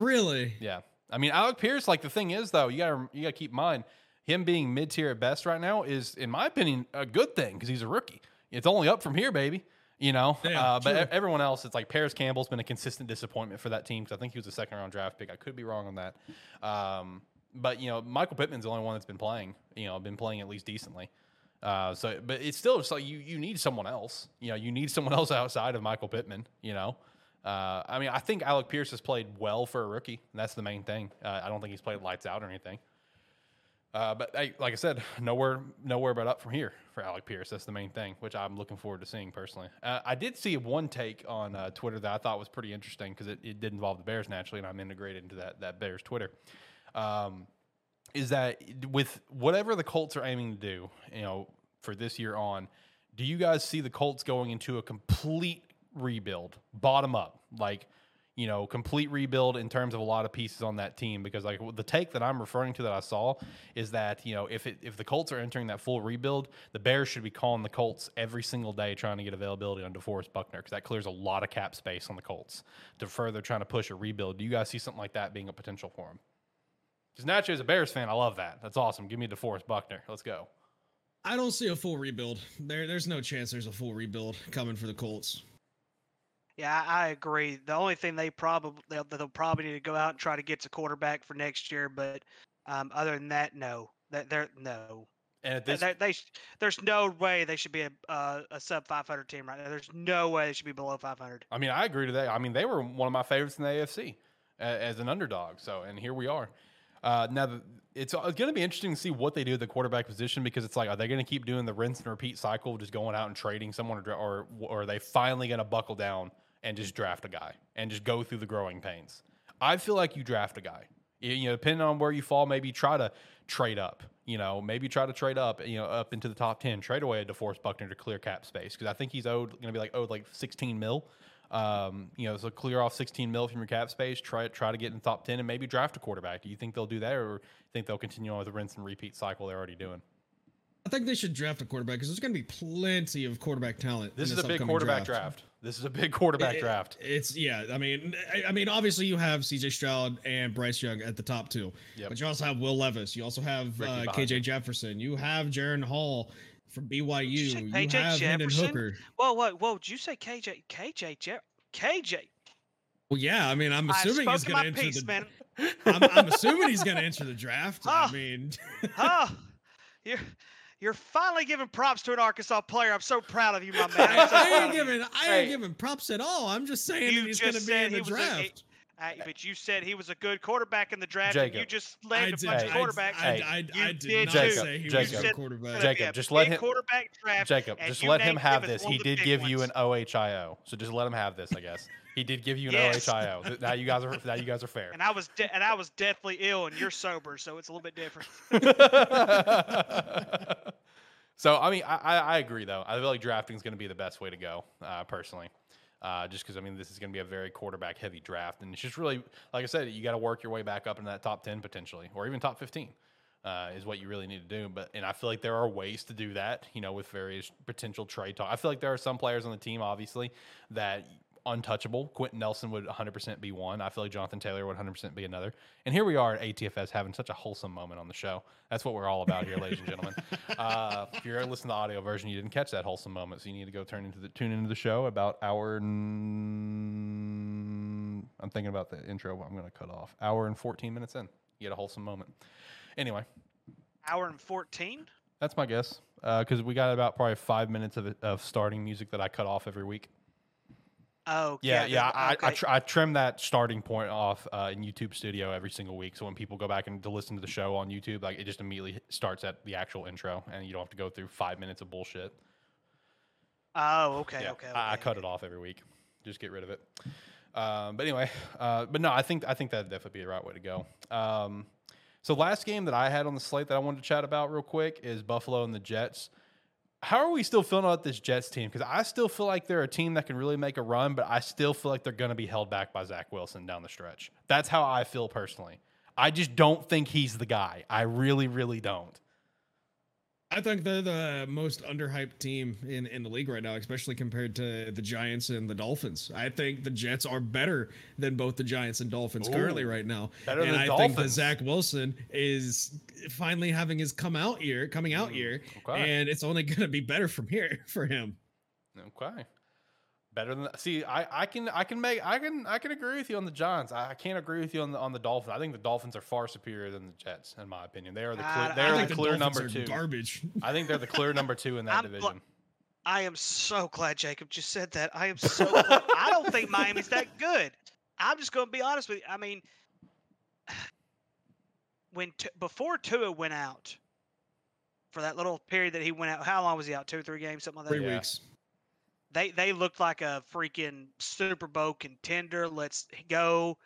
Really? Yeah, I mean Alec Pierce. Like the thing is, though, you gotta you gotta keep in mind him being mid tier at best right now is, in my opinion, a good thing because he's a rookie. It's only up from here, baby. You know, Yeah, uh, but everyone else, it's like Parris Campbell's been a consistent disappointment for that team because I think he was a second round draft pick. I could be wrong on that. Um, but you know, Michael Pittman's the only one that's been playing. You know, been playing at least decently. Uh, so, but it's still just like you you need someone else. You know, you need someone else outside of Michael Pittman. You know, uh, I mean, I think Alec Pierce has played well for a rookie. And that's the main thing. Uh, I don't think he's played lights out or anything. Uh, but hey, like I said, nowhere, nowhere but up from here for Alec Pierce. That's the main thing, which I'm looking forward to seeing personally. Uh, I did see one take on uh, Twitter that I thought was pretty interesting because it, it did involve the Bears naturally, and I'm integrated into that that Bears Twitter. Um, is that with whatever the Colts are aiming to do, you know, for this year on, do you guys see the Colts going into a complete rebuild, bottom up, like you know, complete rebuild in terms of a lot of pieces on that team? Because like the take that I'm referring to that I saw is that you know if it, if the Colts are entering that full rebuild, the Bears should be calling the Colts every single day trying to get availability on DeForest Buckner because that clears a lot of cap space on the Colts to further trying to push a rebuild. Do you guys see something like that being a potential for them? Because naturally, as a Bears fan, I love that. That's awesome. Give me DeForest Buckner. Let's go. I don't see a full rebuild. There, there's no chance there's a full rebuild coming for the Colts. Yeah, I agree. The only thing they probably they'll, they'll probably need to go out and try to get a quarterback for next year, but um, other than that, no. That they're no. And at They, this, they, they sh- there's no way they should be a uh, a sub 500 team right now. There's no way they should be below 500. I mean, I agree to that. I mean, they were one of my favorites in the AFC a- as an underdog. So, and here we are. Uh, now, the, it's, going to be interesting to see what they do at the quarterback position because it's like, are they going to keep doing the rinse and repeat cycle, just going out and trading someone, or, or, or are they finally going to buckle down and just draft a guy and just go through the growing pains? I feel like you draft a guy. You know, depending on where you fall, maybe try to trade up. You know, maybe try to trade up. You know, up into the top ten. Trade away a DeForest Buckner to clear cap space because I think he's owed going to be like owed like sixteen mil. Um, you know, so clear off sixteen mil from your cap space. Try try to get in the top ten and maybe draft a quarterback. Do you think they'll do that, or think they'll continue on with the rinse and repeat cycle they're already doing? I think they should draft a quarterback because there's going to be plenty of quarterback talent. This in is a big quarterback draft. This is a big quarterback It- draft. It's yeah. I mean, I, I mean, obviously you have C.J. Stroud and Bryce Young at the top two, Yep. but you also have Will Levis. You also have uh, K.J. Jefferson. You have Jaren Hall from BYU. you say You KJ have Hendon Jefferson? Hooker. Whoa, whoa, whoa! Did you say KJ? KJ? Je- KJ? Well, yeah. I mean, I'm assuming he's going to enter piece, the. man. I'm, I'm assuming he's going to enter the draft. Ah. I mean, oh, you're you're finally giving props to an Arkansas player. I'm so proud of you, my man. I, I'm so I ain't giving I Hey. ain't giving props at all. I'm just saying You that he's going to be in the was a- draft. Uh, but you said he was a good quarterback in the draft, and you just I named a bunch Hey. of quarterbacks. I, I, I, I did did not too. say he Jacob. was a You good said- quarterback. Jacob, just let him- quarterback draft. Jacob, just let him have this. He did big give you an OHIO, so just let him have this, I guess. He did give you an Yes. OHIO. Now you guys are now you guys are fair. And I was de- and I was deathly ill, and you're sober, so it's a little bit different. so I mean, I, I, I agree though. I feel like drafting is going to be the best way to go, uh, personally. Uh, just because I mean, this is going to be a very quarterback heavy draft, and it's just really, like I said, you got to work your way back up in that top ten potentially, or even top fifteen. Uh, is what you really need to do, but and I feel like there are ways to do that. You know, with various potential trade talk. I feel like there are some players on the team, obviously, that untouchable. Quenton Nelson would 100% be one. I feel like Jonathan Taylor would 100% be another. And here we are at ATFS having such a wholesome moment on the show. That's what we're all about here, ladies and gentlemen. Uh, if you're listening to the audio version, you didn't catch that wholesome moment, so you need to go turn into the tune into the show about hour. And, I'm thinking about the intro. I'm going to cut off hour and 14 minutes in. You get a wholesome moment. Anyway, Hour and fourteen. that's my guess because we got about probably five minutes of, of starting music that I cut off every week. Oh, Yeah, yeah. I, I, okay. tr- I trim that starting point off uh, in YouTube Studio every single week. So when people go back and to listen to the show on YouTube, like it just immediately starts at the actual intro, and you don't have to go through five minutes of bullshit. oh, okay, yeah, okay. I, I okay. cut it off every week. Just get rid of it. Um, but anyway, uh, but no, I think I think that'd definitely be the right way to go. Um, so last game that I had on the slate that I wanted to chat about real quick is Buffalo and the Jets. How are we still feeling about this Jets team? Because I still feel like they're a team that can really make a run, but I still feel like they're going to be held back by Zach Wilson down the stretch. That's how I feel personally. I just don't think he's the guy. I really, really don't. I think they're the most underhyped team in, in the league right now, especially compared to the Giants and the Dolphins. I think the Jets are better than both the Giants and Dolphins currently right now. better and than I think that Zach Wilson is finally having his come out year, coming out Mm, year, okay. and it's only going to be better from here for him. Okay. Better than see, I, I can I can make I can I can agree with you on the Giants. I, I can't agree with you on the on the Dolphins. I think the Dolphins are far superior than the Jets, in my opinion. They are the I- clear, I they are the the clear Dolphins number two. garbage. I think they're the clear number two in that I'm bl- division. I am so glad Jacob just said that. I am so. glad. I don't think Miami's that good. I'm just going to be honest with you. I mean, when t- before Tua went out for that little period that he went out, how long was he out? Two, three games, something like that. Three Yeah. weeks. They they looked like a freaking Super Bowl contender. Let's go.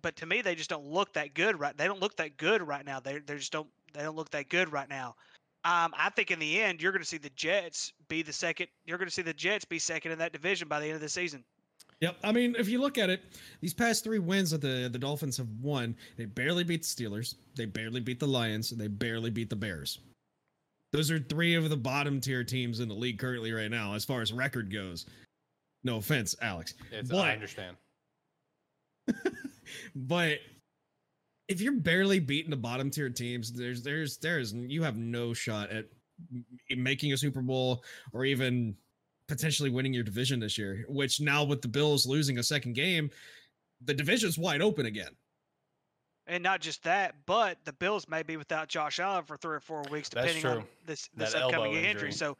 But to me, they just don't look that good right. They don't look that good right now. They they just don't they don't look that good right now. Um, I think in the end, you're going to see the Jets be the second. You're going to see the Jets be second in that division by the end of the season. Yep. I mean, if you look at it, these past three wins that the, the Dolphins have won, they barely beat the Steelers, they barely beat the Lions, they barely beat the Bears. Those are three of the bottom tier teams in the league currently right now, as far as record goes. No offense, Alex. It's, but- I understand. But if you're barely beating the bottom tier teams, there's there's there's you have no shot at making a Super Bowl or even potentially winning your division this year. Which now with the Bills losing a second game, the division's wide open again. And not just that, but the Bills may be without Josh Allen for three or four weeks, depending on true. this That this upcoming injury. injury. So,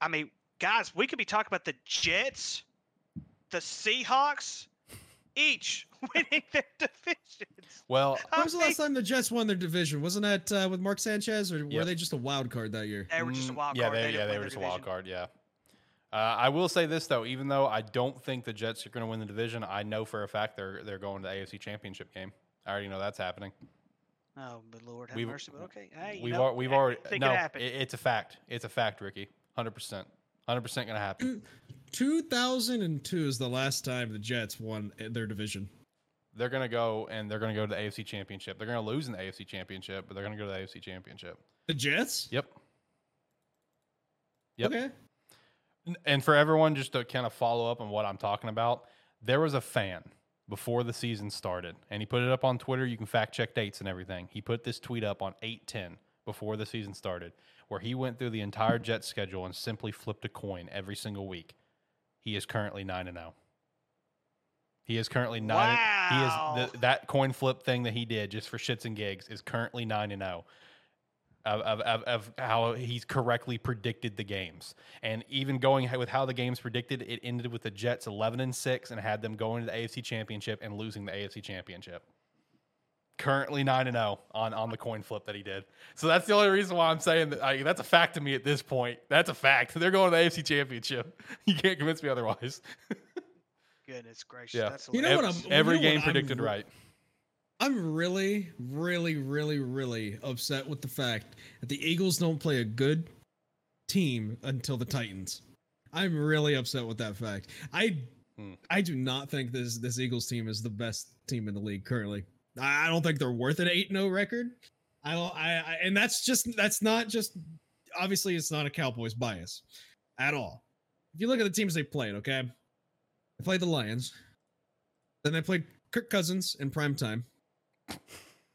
I mean, guys, we could be talking about the Jets, the Seahawks, each winning their divisions. Well, When was the last time the Jets won their division? Wasn't that uh, with Mark Sanchez, or were Yep. they just a wild card that year? They were just a Mm, wild yeah, card. They, yeah, they were their just a wild card. Yeah. Uh, I will say this though, even though I don't think the Jets are going to win the division, I know for a fact they're they're going to the AFC Championship game. I already know that's happening. Oh, but Lord have We've- mercy. But okay, hey, you we've know, we've already think no, it it- it's a fact. It's a fact, Ricky. Hundred percent, hundred percent going to happen. 2002 is the last time the Jets won uh, their division. They're going to go and they're going to go to the AFC Championship. They're going to lose in the AFC Championship, but they're going to go to the AFC Championship. The Jets. Yep. Yep. Okay. And for everyone, just to kind of follow up on what I'm talking about, there was a fan before the season started, and he put it up on Twitter. You can fact check dates and everything. He put this tweet up on 810 before the season started, where he went through the entire Jets schedule and simply flipped a coin every single week. He is currently 9 and 0. He is currently 9 Wow. He is the, that coin flip thing that he did just for shits and gigs is currently 9 and 0 of, of, of, of how he's correctly predicted the games. And even going with how the games predicted, it ended with the Jets 11 and 6 and had them going to the AFC Championship and losing the AFC Championship. Currently 9 and 0 on, on the coin flip that he did. So that's the only reason why I'm saying that I, that's a fact to me at this point. That's a fact. They're going to the AFC Championship. You can't convince me otherwise. Goodness gracious. Yeah. That's You know what I'm- Every you know what game I'm predicted right. I'm really, really, really, really upset with the fact that the Eagles don't play a good team until the Titans. I'm really upset with that fact. I Hmm. I do not think this this Eagles team is the best team in the league currently. I don't think they're worth an 8-0 record. I don't I, I and that's just that's not just obviously it's not a Cowboys bias at all. If you look at the teams they played, okay? They played the Lions. Then they played Kirk Cousins in prime time.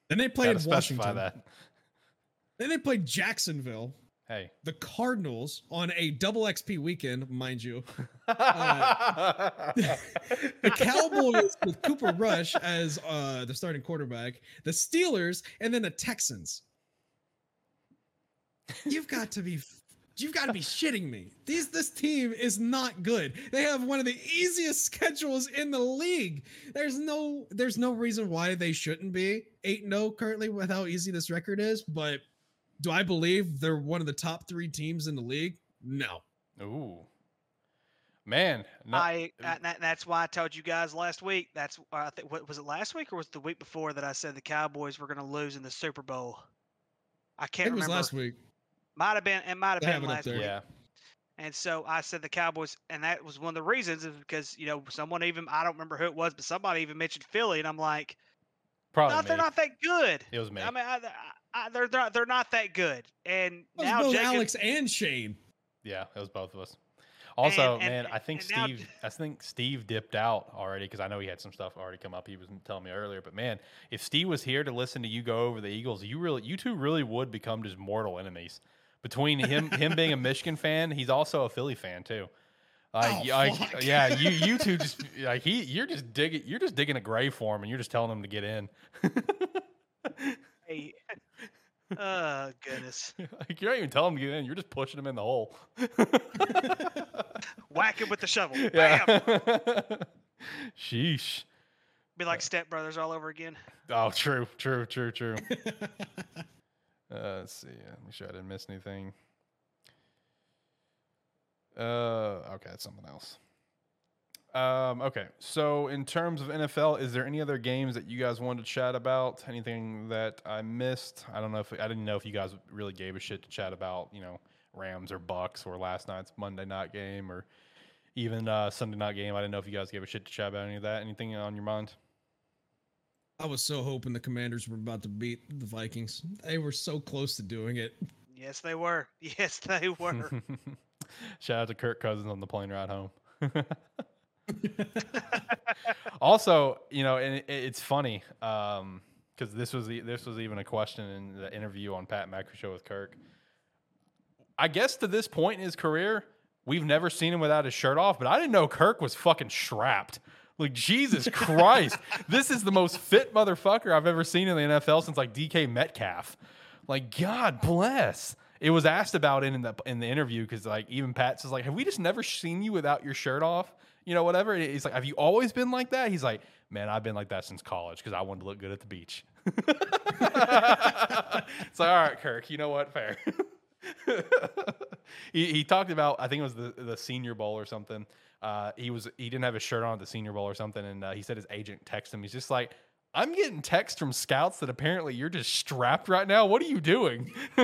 Then they played Washington. that. Then they played Jacksonville, Hey. the Cardinals on a double XP weekend, mind you. The Cowboys with Cooper Rush as uh, the starting quarterback, the Steelers, and then the Texans. You've got to be you've got to be shitting me. These this team is not good. They have one of the easiest schedules in the league. There's no there's no reason why they shouldn't be 8-0 currently with how easy this record is, but do I believe they're one of the top 3 teams in the league? No. Ooh. Man. No, I and that, that's why I told you guys last week. That's uh, I think what was it last week or was it the week before that I said the Cowboys were going to lose in the Super Bowl. I I can't think it was remember. last week. Might have been. It might have been last there. week. yeah. And so I said the Cowboys, and that was one of the reasons is because you know someone even I don't remember who it was, but somebody even mentioned Philly, and I'm like, Probably no, they're not that good. It was me. I mean, I, I, they're they're not, they're not that good. And That was now both Jenkins, Alex and Shane. Yeah, it was both of us. Also, And- and- man, I think and now- Steve, I think Steve dipped out already because I know he had some stuff already come up. He was telling me earlier, but man, if Steve was here to listen to you go over the Eagles, you really, you two really would become just mortal enemies. Between him, him being a Michigan fan, he's also a Philly fan too. Like, Oh, like, fuck. yeah, you, you two just like he, you're just digging, you're just digging a grave for him, and you're just telling him to get in. Hey, oh goodness, like you're not even telling him to get in; you're just pushing him in the hole. whack him with the shovel. Bam! Sheesh. Be like Step Brothers all over again. Oh, true, true, true, true. Uh, let's see. Make sure I didn't miss anything. Uh, okay, it's something else. Um, okay, so in terms of NFL, is there any other games that you guys wanted to chat about? Anything that I missed? I don't know if I didn't know if you guys really gave a shit to chat about. You know, Rams or Bucs or last night's Monday night game or even uh, Sunday night game. I didn't know if you guys gave a shit to chat about any of that. Anything on your mind? I was so hoping the Commanders were about to beat the Vikings. They were so close to doing it. Yes, they were. Yes, they were. Shout out to Kirk Cousins on the plane ride home. also, you know, and it, it's funny um, because this was the, this was even a question in the interview on Pat McAfee show with Kirk. I guess to this point in his career, we've never seen him without his shirt off, but I didn't know Kirk was fucking strapped. Like Jesus Christ, this is the most fit motherfucker I've ever seen in the NFL since like DK Metcalf. Like God bless. It was asked about in the in the interview because like even Pat says like, have we just never seen you without your shirt off? You know, whatever. He's like, have you always been like that? He's like, man, I've been like that since college because I wanted to look good at the beach. it's like, all right, Kirk, you know what? Fair. he, he talked about I think it was the the Senior Bowl or something. Uh, he was he didn't have his shirt on at the Senior Bowl or something, and uh, he said his agent texted him. He's just like, "I'm getting texts from scouts that apparently you're just strapped right now. What are you doing?"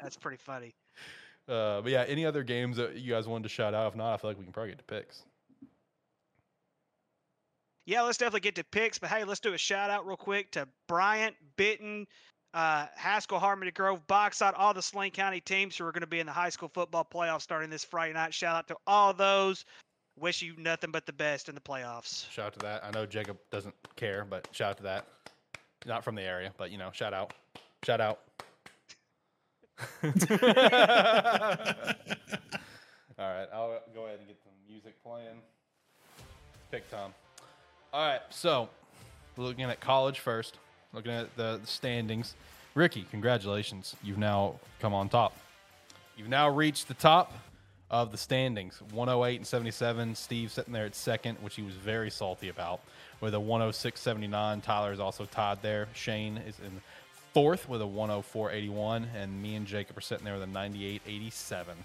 That's pretty funny. uh, but yeah, any other games that you guys wanted to shout out? If not, I feel like we can probably get to picks. Yeah, let's definitely get to picks. But hey, let's do a shout out real quick to Bryant Benton, uh, Haskell, Harmony Grove, Bauxite, all the Saline County teams who are going to be in the high school football playoffs starting this Friday night. Shout out to all those. Wish you nothing but the best in the playoffs. Shout out to that. I know Jacob doesn't care, but shout out to that. Not from the area, but you know, shout out. Shout out. All right, I'll go ahead and get the music playing. Pick Tom. All right, so looking at college first. Looking at the, standings. Ricky, congratulations. You've now come on top. You've now reached the top of the standings 108 and 77. Steve sitting there at second, which he was very salty about, with a 106 79. Tyler is also tied there. Shane is in fourth with a 104 81. And me and Jacob are sitting there with a 98 87.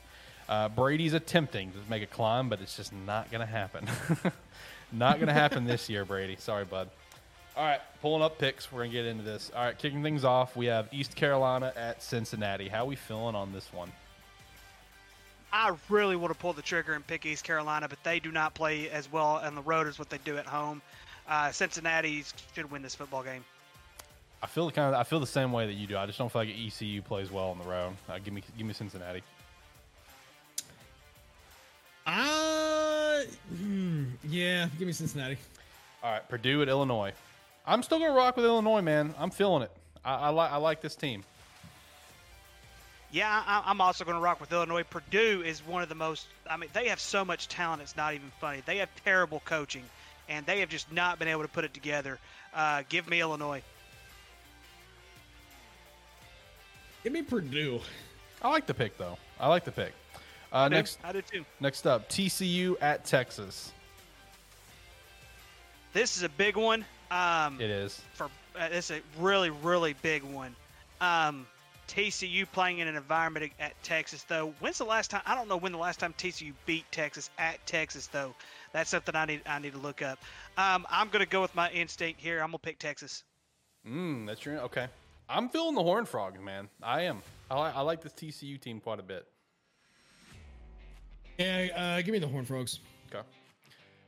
Uh, Brady's attempting to make a climb, but it's just not going to happen. not going to happen this year, Brady. Sorry, bud. All right, pulling up picks. We're going to get into this. All right, kicking things off, we have East Carolina at Cincinnati. How we feeling on this one? I really want to pull the trigger and pick East Carolina, but they do not play as well on the road as what they do at home. Uh, Cincinnati should win this football game. I feel kind of I feel the same way that you do. I just don't feel like ECU plays well on the road. Uh, give me give me Cincinnati. Uh, hmm, yeah, give me Cincinnati. All right, Purdue at Illinois. I'm still gonna rock with Illinois, man. I'm feeling it. I, I like I like this team. Yeah, I, I'm also going to rock with Illinois. Purdue is one of the most. I mean, they have so much talent. It's not even funny. They have terrible coaching, and they have just not been able to put it together. Uh, give me Illinois. Give me Purdue. I like the pick though. I like the pick. Uh, do. next I do too. next up, TCU at Texas. This is a big one. Um, It is. for uh, it's a really really big one. Um, TCU playing in an environment at Texas though. When's the last time? I don't know when the last time TCU beat Texas at Texas though. That's something I need I need to look up. Um, I'm gonna go with my instinct here. I'm gonna pick Texas. Mm, that's your okay. I'm feeling the Horn Frogs, man. I am. I, li- I like this TCU team quite a bit. Yeah, uh, give me the Horn Frogs. Okay.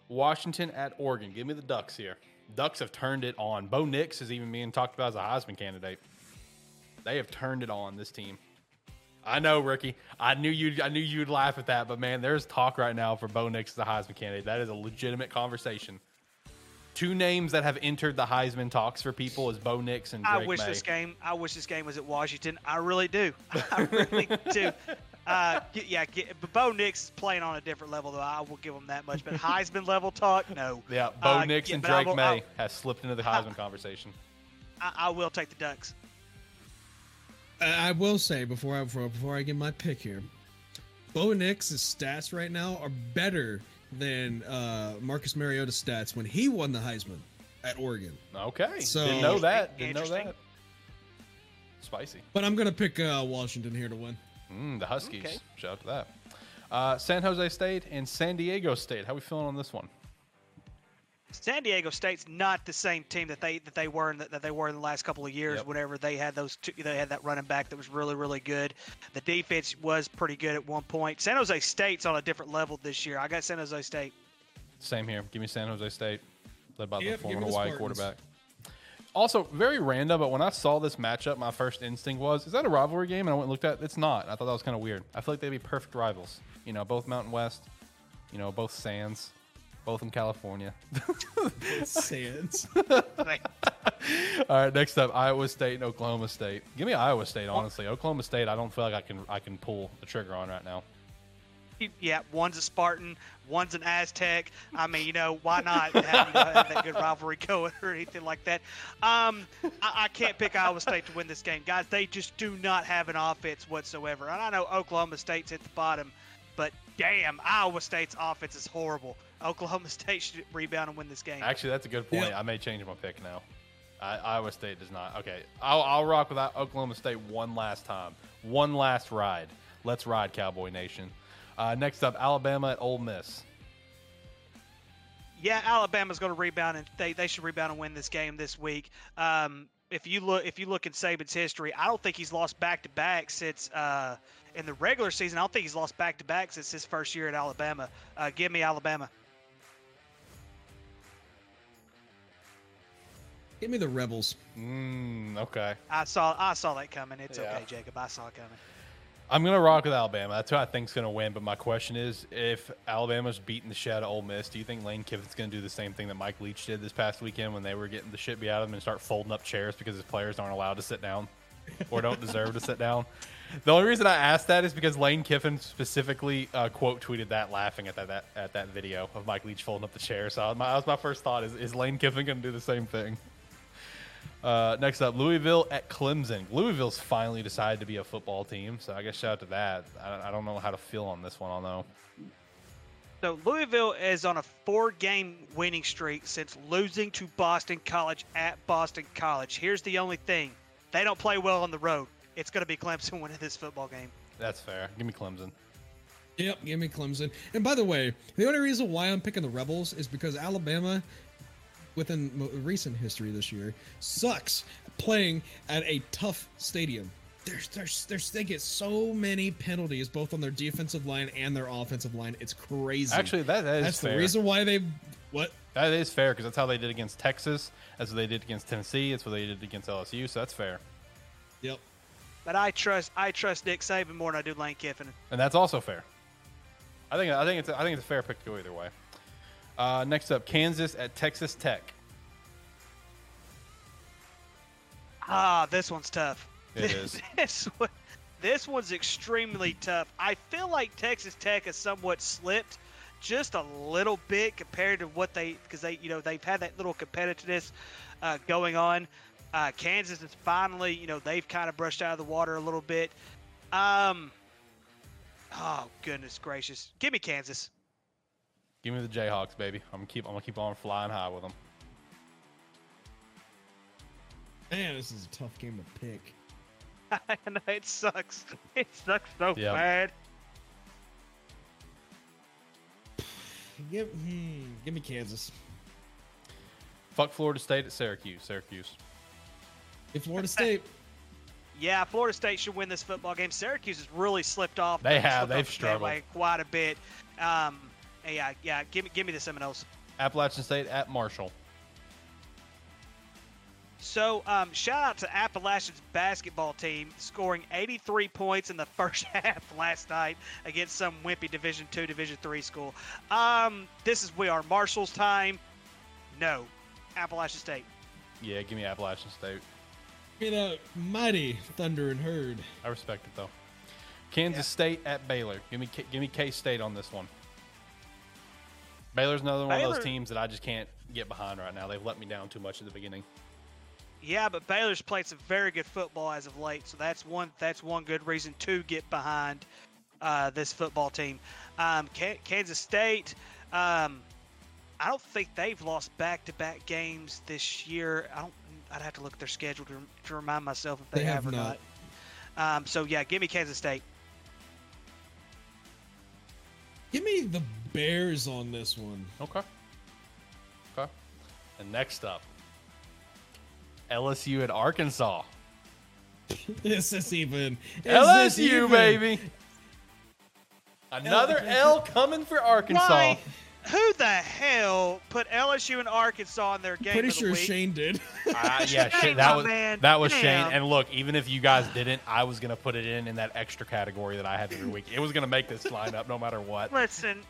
Washington at Oregon. Give me the Ducks here. Ducks have turned it on. Bo Nix is even being talked about as a Heisman candidate. They have turned it on. This team. I know, Ricky. I knew you. I knew you'd laugh at that, but man, there's talk right now for Bo Nix as a Heisman candidate. That is a legitimate conversation. Two names that have entered the Heisman talks for people is Bo Nix and Drake I wish Maye. this game. I wish this game was at Washington. I really do. I really do. Uh, g- yeah, g- but Bo Nix is playing on a different level, though. I will give him that much. But Heisman level talk, no. Yeah, Bo Uh, Nix yeah, and Drake will- Maye I'll- has slipped into the Heisman conversation. I, I will take the Ducks. I I will say before I before, before I get my pick here, Bo Nix's stats right now are better than uh, Marcus Mariota's stats when he won the Heisman at Oregon. Okay, So- didn't know that. Didn't know Interesting. that. Spicy. But I'm gonna pick uh, Washington here to win. Mm, the Huskies. Okay. Shout out to that. Uh, San Jose State and San Diego State. How we feeling on this one? San Diego State's not the same team that they that they were in the, that they were in the last couple of years. Yep. Whenever they had those, two, they had that running back that was really really good. The defense was pretty good at one point. San Jose State's on a different level this year. I got San Jose State. Same here. Give me San Jose State, led by Yep, the former Hawaii Spartans. quarterback. Also, very random, but when I saw this matchup, my first instinct was, is that a rivalry game? And I went and looked at it. It's not. I thought that was kind of weird. I feel like they'd be perfect rivals. You know, both Mountain West, you know, both Sands, both in California. Sands. All right, next up, Iowa State and Oklahoma State. Give me Iowa State, honestly. Oklahoma State, I don't feel like I can I can pull the trigger on right now. Yeah, one's a Spartan, one's an Aztec. I mean, you know, why not have, you know, have that good rivalry going or anything like that? Um, I, I can't pick Iowa State to win this game, guys. They just do not have an offense whatsoever. And I know Oklahoma State's at the bottom, but damn, Iowa State's offense is horrible. Oklahoma State should rebound and win this game. Actually, that's a good point. Yeah. I may change my pick now. I, Iowa State does not. Okay, I'll, I'll rock with Oklahoma State one last time. One last ride. Let's ride, Cowboy Nation. Uh, next up, Alabama at Ole Miss. yeah, Alabama's going to rebound and they, they should rebound and win this game this week. Um, if you look if you look at Saban's history, I don't think he's lost back to back since uh, in the regular season. I don't think he's lost back to back since his first year at Alabama. Uh, give me Alabama. Give me the Rebels. Mm, okay. I saw I saw that coming. It's Yeah. okay, Jacob. I saw it coming. I'm gonna rock with Alabama. That's who I think's gonna win. But my question is, if Alabama's beating the shit out of Ole Miss, do you think Lane Kiffin's gonna do the same thing that Mike Leach did this past weekend when they were getting the shit beat out of them and start folding up chairs because his players aren't allowed to sit down or don't deserve to sit down? The only reason I asked that is because Lane Kiffin specifically uh, quote tweeted that, laughing at that, that at that video of Mike Leach folding up the chair. So my, that was my first thought: is, is Lane Kiffin gonna do the same thing? Uh, next up, Louisville at Clemson. Louisville's finally decided to be a football team, so I guess shout out to that. I, I don't know how to feel on this one, I'll know. So Louisville is on a four-game winning streak since losing to Boston College at Boston College. Here's the only thing: they don't play well on the road. It's going to be Clemson winning this football game. That's fair. Give me Clemson. Yep, give me Clemson. And by the way, the only reason why I'm picking the Rebels is because Alabama, within recent history this year, sucks playing at a tough stadium. There's, there's, there's, they get so many penalties both on their defensive line and their offensive line. It's crazy. Actually, that, that is that's fair. the reason why they. What? That is fair because that's how they did against Texas. That's what they did against Tennessee. That's what they did against LSU. So that's fair, Yep. But I trust I trust Nick Saban more than I do Lane Kiffin. and that's also fair. I think I think it's I think it's a fair pick to go either way. Uh, next up, Kansas at Texas Tech. Ah, this one's tough. It is. this one, this one's extremely tough. I feel like Texas Tech has somewhat slipped just a little bit compared to what they because they you know they've had that little competitiveness uh, going on. Uh, Kansas is finally you know they've kind of brushed out of the water a little bit. Um, oh goodness gracious, give me Kansas. Give me the Jayhawks, baby. I'm gonna keep I'm gonna keep on flying high with them. Man, this is a tough game to pick. I know it sucks. It sucks so Yep. bad. Give, hmm, give me Kansas. Fuck Florida State at Syracuse. Syracuse. If Florida State. Yeah, Florida State should win this football game. Syracuse has really slipped off. They have. They've struggled. quite a bit. Um, yeah, yeah. Give me, give me the Seminoles. Appalachian State at Marshall. So, um, shout out to Appalachian's basketball team scoring 83 points in the first half last night against some wimpy Division Two, Division Three school. Um, this is we are Marshall's time. No, Appalachian State. Yeah, give me Appalachian State. You know, mighty Thundering Herd. I respect it though. Kansas State at Baylor. Give me give me K State on this one. Baylor's another one of those teams that I just can't get behind right now. They've let me down too much at the beginning. Yeah, but Baylor's played some very good football as of late, so that's one that's one good reason to get behind uh, this football team. Um, Ka- Kansas State, um, I don't think they've lost back-to-back games this year. I don't. I'd have to look at their schedule to, to remind myself if they, They have or not. not. Um, so yeah, give me Kansas State. Give me the Bears on this one. Okay. Okay. And next up, LSU at Arkansas. Is this even? is this LSU, even? baby. Another L coming for Arkansas. Why? Who the hell put LSU and Arkansas in their game Pretty of the sure week? Shane did. Ah, yeah, Shane, that was man. that was Damn. Shane. And look, even if you guys didn't, I was gonna put it in in that extra category that I have every week. It was gonna make this lineup no matter what. Listen,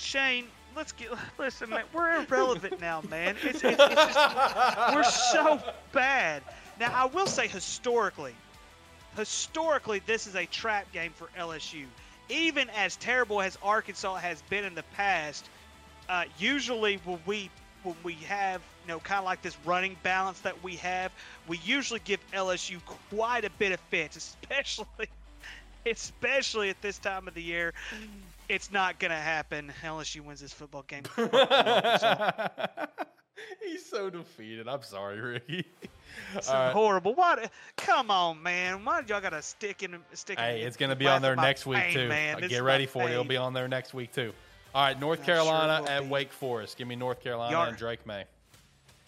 Shane, let's get. Listen, man, we're irrelevant now, man. It's, it's, it's just, we're so bad. Now, I will say historically, historically, this is a trap game for LSU. Even as terrible as Arkansas has been in the past, uh, usually when we when we have you know kind of like this running balance that we have, we usually give LSU quite a bit of fits, especially especially at this time of the year. It's not gonna happen. unless LSU wins this football game. He's so defeated. I'm sorry, Ricky. It's All right. horrible. What? Come on, man. Why did y'all gotta stick in? Stick Hey, the it's going to be on there next week pain, too. Man. Uh, Get ready my for it. It'll be on there next week too. All right, North I'm sure Carolina will at be. Wake Forest. Give me North Carolina Yar- and Drake Maye.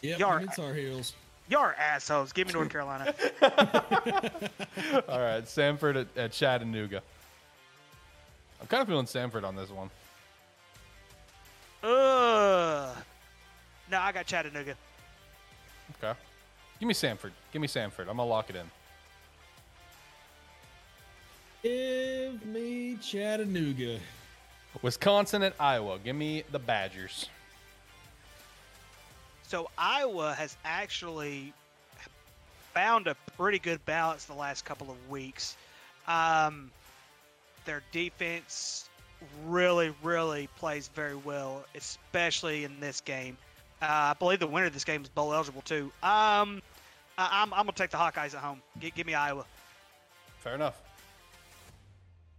Yeah, Y'all- it's our heels. Y'all are assholes. Give me North Carolina. All right, Samford at, at Chattanooga. I'm kind of feeling Samford on this one. Ugh. No, I got Chattanooga. Okay. Give me Samford. Give me Samford. I'm gonna lock it in. Give me Chattanooga. Wisconsin at Iowa. Give me the Badgers. So Iowa has actually found a pretty good balance the last couple of weeks. Um, their defense really, really plays very well, especially in this game. Uh, I believe the winner of this game is bowl eligible too. Um, I, am I'm gonna take the Hawkeyes at home. G- give me Iowa. Fair enough.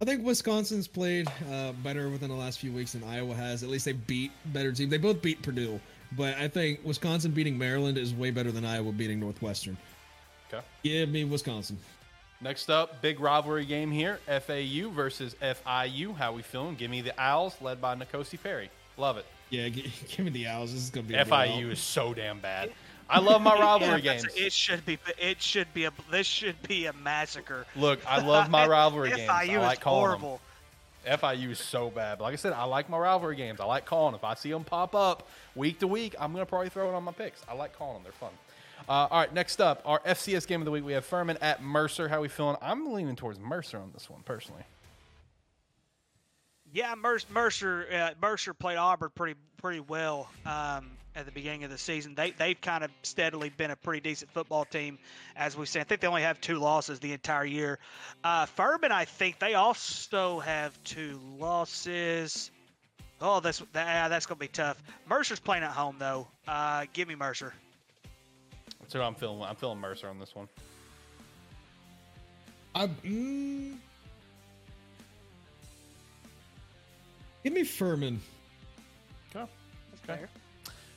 I think Wisconsin's played uh, better within the last few weeks than Iowa has. At least they beat better teams. They both beat Purdue, but I think Wisconsin beating Maryland is way better than Iowa beating Northwestern. Okay. Give me Wisconsin. Next up, big rivalry game here: FAU versus FIU. How we feeling? Give me the Owls, led by N'Kosi Perry. Love it. Yeah, g- give me the Owls. This is gonna be a FIU is so damn bad. I love my rivalry Yeah, games. It should be. It should be a. This should be a massacre. Look, I love my rivalry games. I FIU like is calling them. horrible. FIU is so bad. But like I said, I like my rivalry games. I like calling. If I see them pop up week to week, I'm going to probably throw it on my picks. I like calling them. They're fun. Uh, all right, next up, our FCS game of the week. We have Furman at Mercer. How we feeling? I'm leaning towards Mercer on this one, personally. Yeah, Mercer Mercer, uh, Mercer played Auburn pretty pretty well um, at the beginning of the season. They they've kind of steadily been a pretty decent football team, as we say. I think they only have two losses the entire year. Uh, Furman, I think they also have two losses. Oh, that's that, that's gonna be tough. Mercer's playing at home though. Uh, give me Mercer. That's who I'm feeling. I'm feeling Mercer on this one. I, mm, give me Furman. Okay. Okay.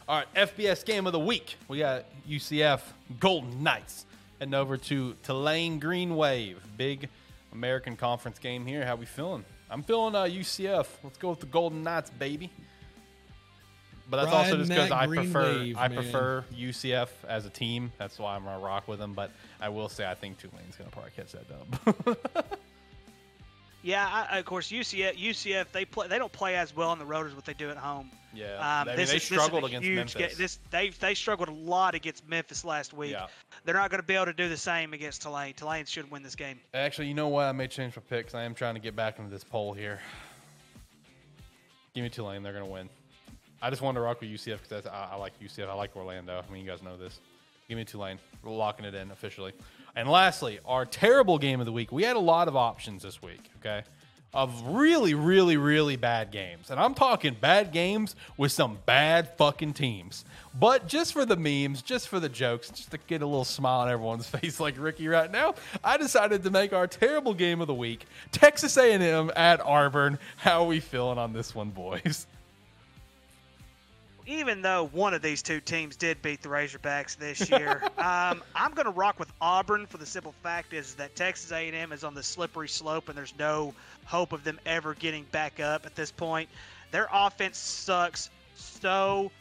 All right, FBS game of the week. We got UCF Golden Knights heading over to Tulane Green Wave. Big American Conference game here. How we feeling? I'm feeling uh, UCF. Let's go with the Golden Knights, baby. But that's also just because I green prefer wave, I man. prefer UCF as a team. That's why I'm gonna rock with them. But I will say I think Tulane's gonna probably catch that dub. Yeah, I, of course UCF UCF they play they don't play as well on the road as what they do at home. yeah, Um, I mean this they is- struggled a against huge Memphis. ga- this they they struggled a lot against Memphis last week. Yeah. They're not going to be able to do the same against Tulane. Tulane should win this game. Actually, you know what? I may change my pick 'cause I am trying to get back into this poll here. Give me Tulane. They're going to win. I just wanted to rock with UCF because I, I like UCF. I like Orlando. I mean, you guys know this. Give me Tulane. We're locking it in officially. And lastly, our terrible game of the week. We had a lot of options this week, okay? Of really, really, really bad games. And I'm talking bad games with some bad fucking teams. But just for the memes, just for the jokes, just to get a little smile on everyone's face like Ricky right now, I decided to make our terrible game of the week Texas A&M at Auburn. How are we feeling on this one, boys? Even though one of these two teams did beat the Razorbacks this year, um, I'm going to rock with Auburn for the simple fact is that Texas A&M is on the slippery slope and there's no hope of them ever getting back up at this point. Their offense sucks so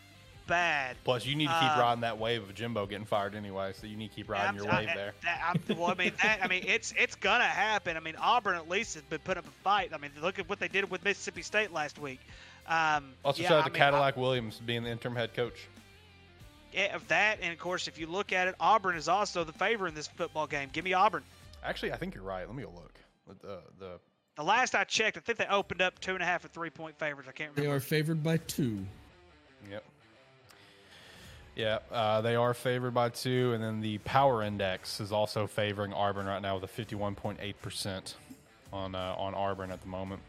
bad. Plus, you need to keep Uh, riding that wave of Jimbo getting fired anyway, so you need to keep riding your I'm- wave I- there. that- I'm- well, I mean, that, I mean, it's it's gonna happen. I mean, Auburn at least has been putting up a fight. I mean, look at what they did with Mississippi State last week. Um, Also, yeah, shout out I to mean, I- Cadillac Williams being the interim head coach. Yeah, of that, and of course, if you look at it, Auburn is also the favor in this football game. Give me Auburn. Actually, I think you're right. Let me go look. The, the The last I checked, I think they opened up two and a half or three point favorites. I can't remember. They are favored by two. Yep. Yeah, uh, they are favored by two, and then the power index is also favoring Auburn right now with a 51.8% on uh, on Auburn at the moment.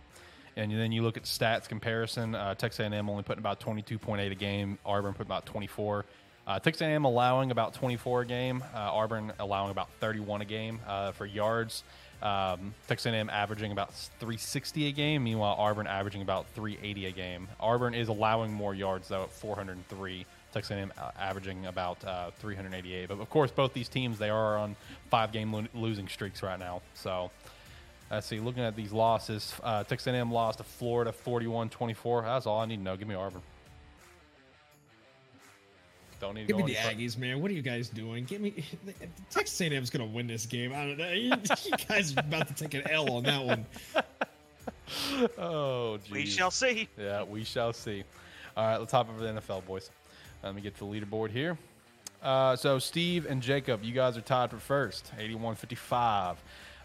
And then you look at stats comparison. Uh, Texas A&M only putting about 22.8 a game. Auburn put about 24. Uh, Texas A&M allowing about 24 a game. Uh, Auburn allowing about 31 a game uh, for yards. Um, Texas A&M averaging about 360 a game. Meanwhile, Auburn averaging about 380 a game. Auburn is allowing more yards though at 403. Texas A&M uh, averaging about uh, 388. But of course, both these teams they are on five-game lo- losing streaks right now. So let's see. Looking at these losses, uh, Texas A&M lost to Florida 41-24. That's all I need to know. Give me Auburn. Don't need to Give me the any further. Aggies, man. What are you guys doing? Give me Texas A&M is gonna win this game. I don't know. You, you guys are about to take an L on that one. Oh, geez. we shall see. Yeah, we shall see. All right, let's hop over to the NFL, boys. Let me get to the leaderboard here. Uh, so Steve and Jacob, you guys are tied for first, 81-55.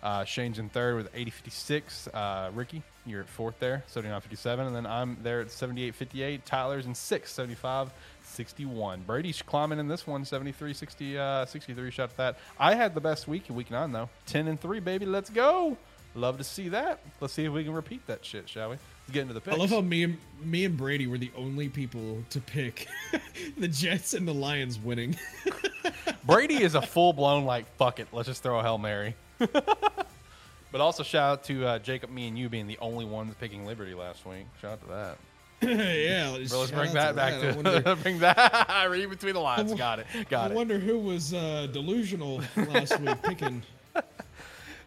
Uh, Shane's in third with 80-56. Uh, Ricky, you're at fourth there, 79-57. And then I'm there at 78-58. Tyler's in sixth, 75-61. Brady's climbing in this one, 73-60, uh, 63 shot at that. I had the best week in week nine, though. 10 and 3, baby. Let's go. Love to see that. Let's see if we can repeat that shit, shall we? Let's get into the picks. I love how me and me and Brady were the only people to pick the Jets and the Lions winning. Brady is a full blown like fuck it, let's just throw a hail mary. but also shout out to uh, Jacob, me, and you being the only ones picking Liberty last week. Shout out to that. yeah, let's shout bring out that back I to wonder, bring that read between the lines. Got it. Got I it. wonder who was uh, delusional last week picking.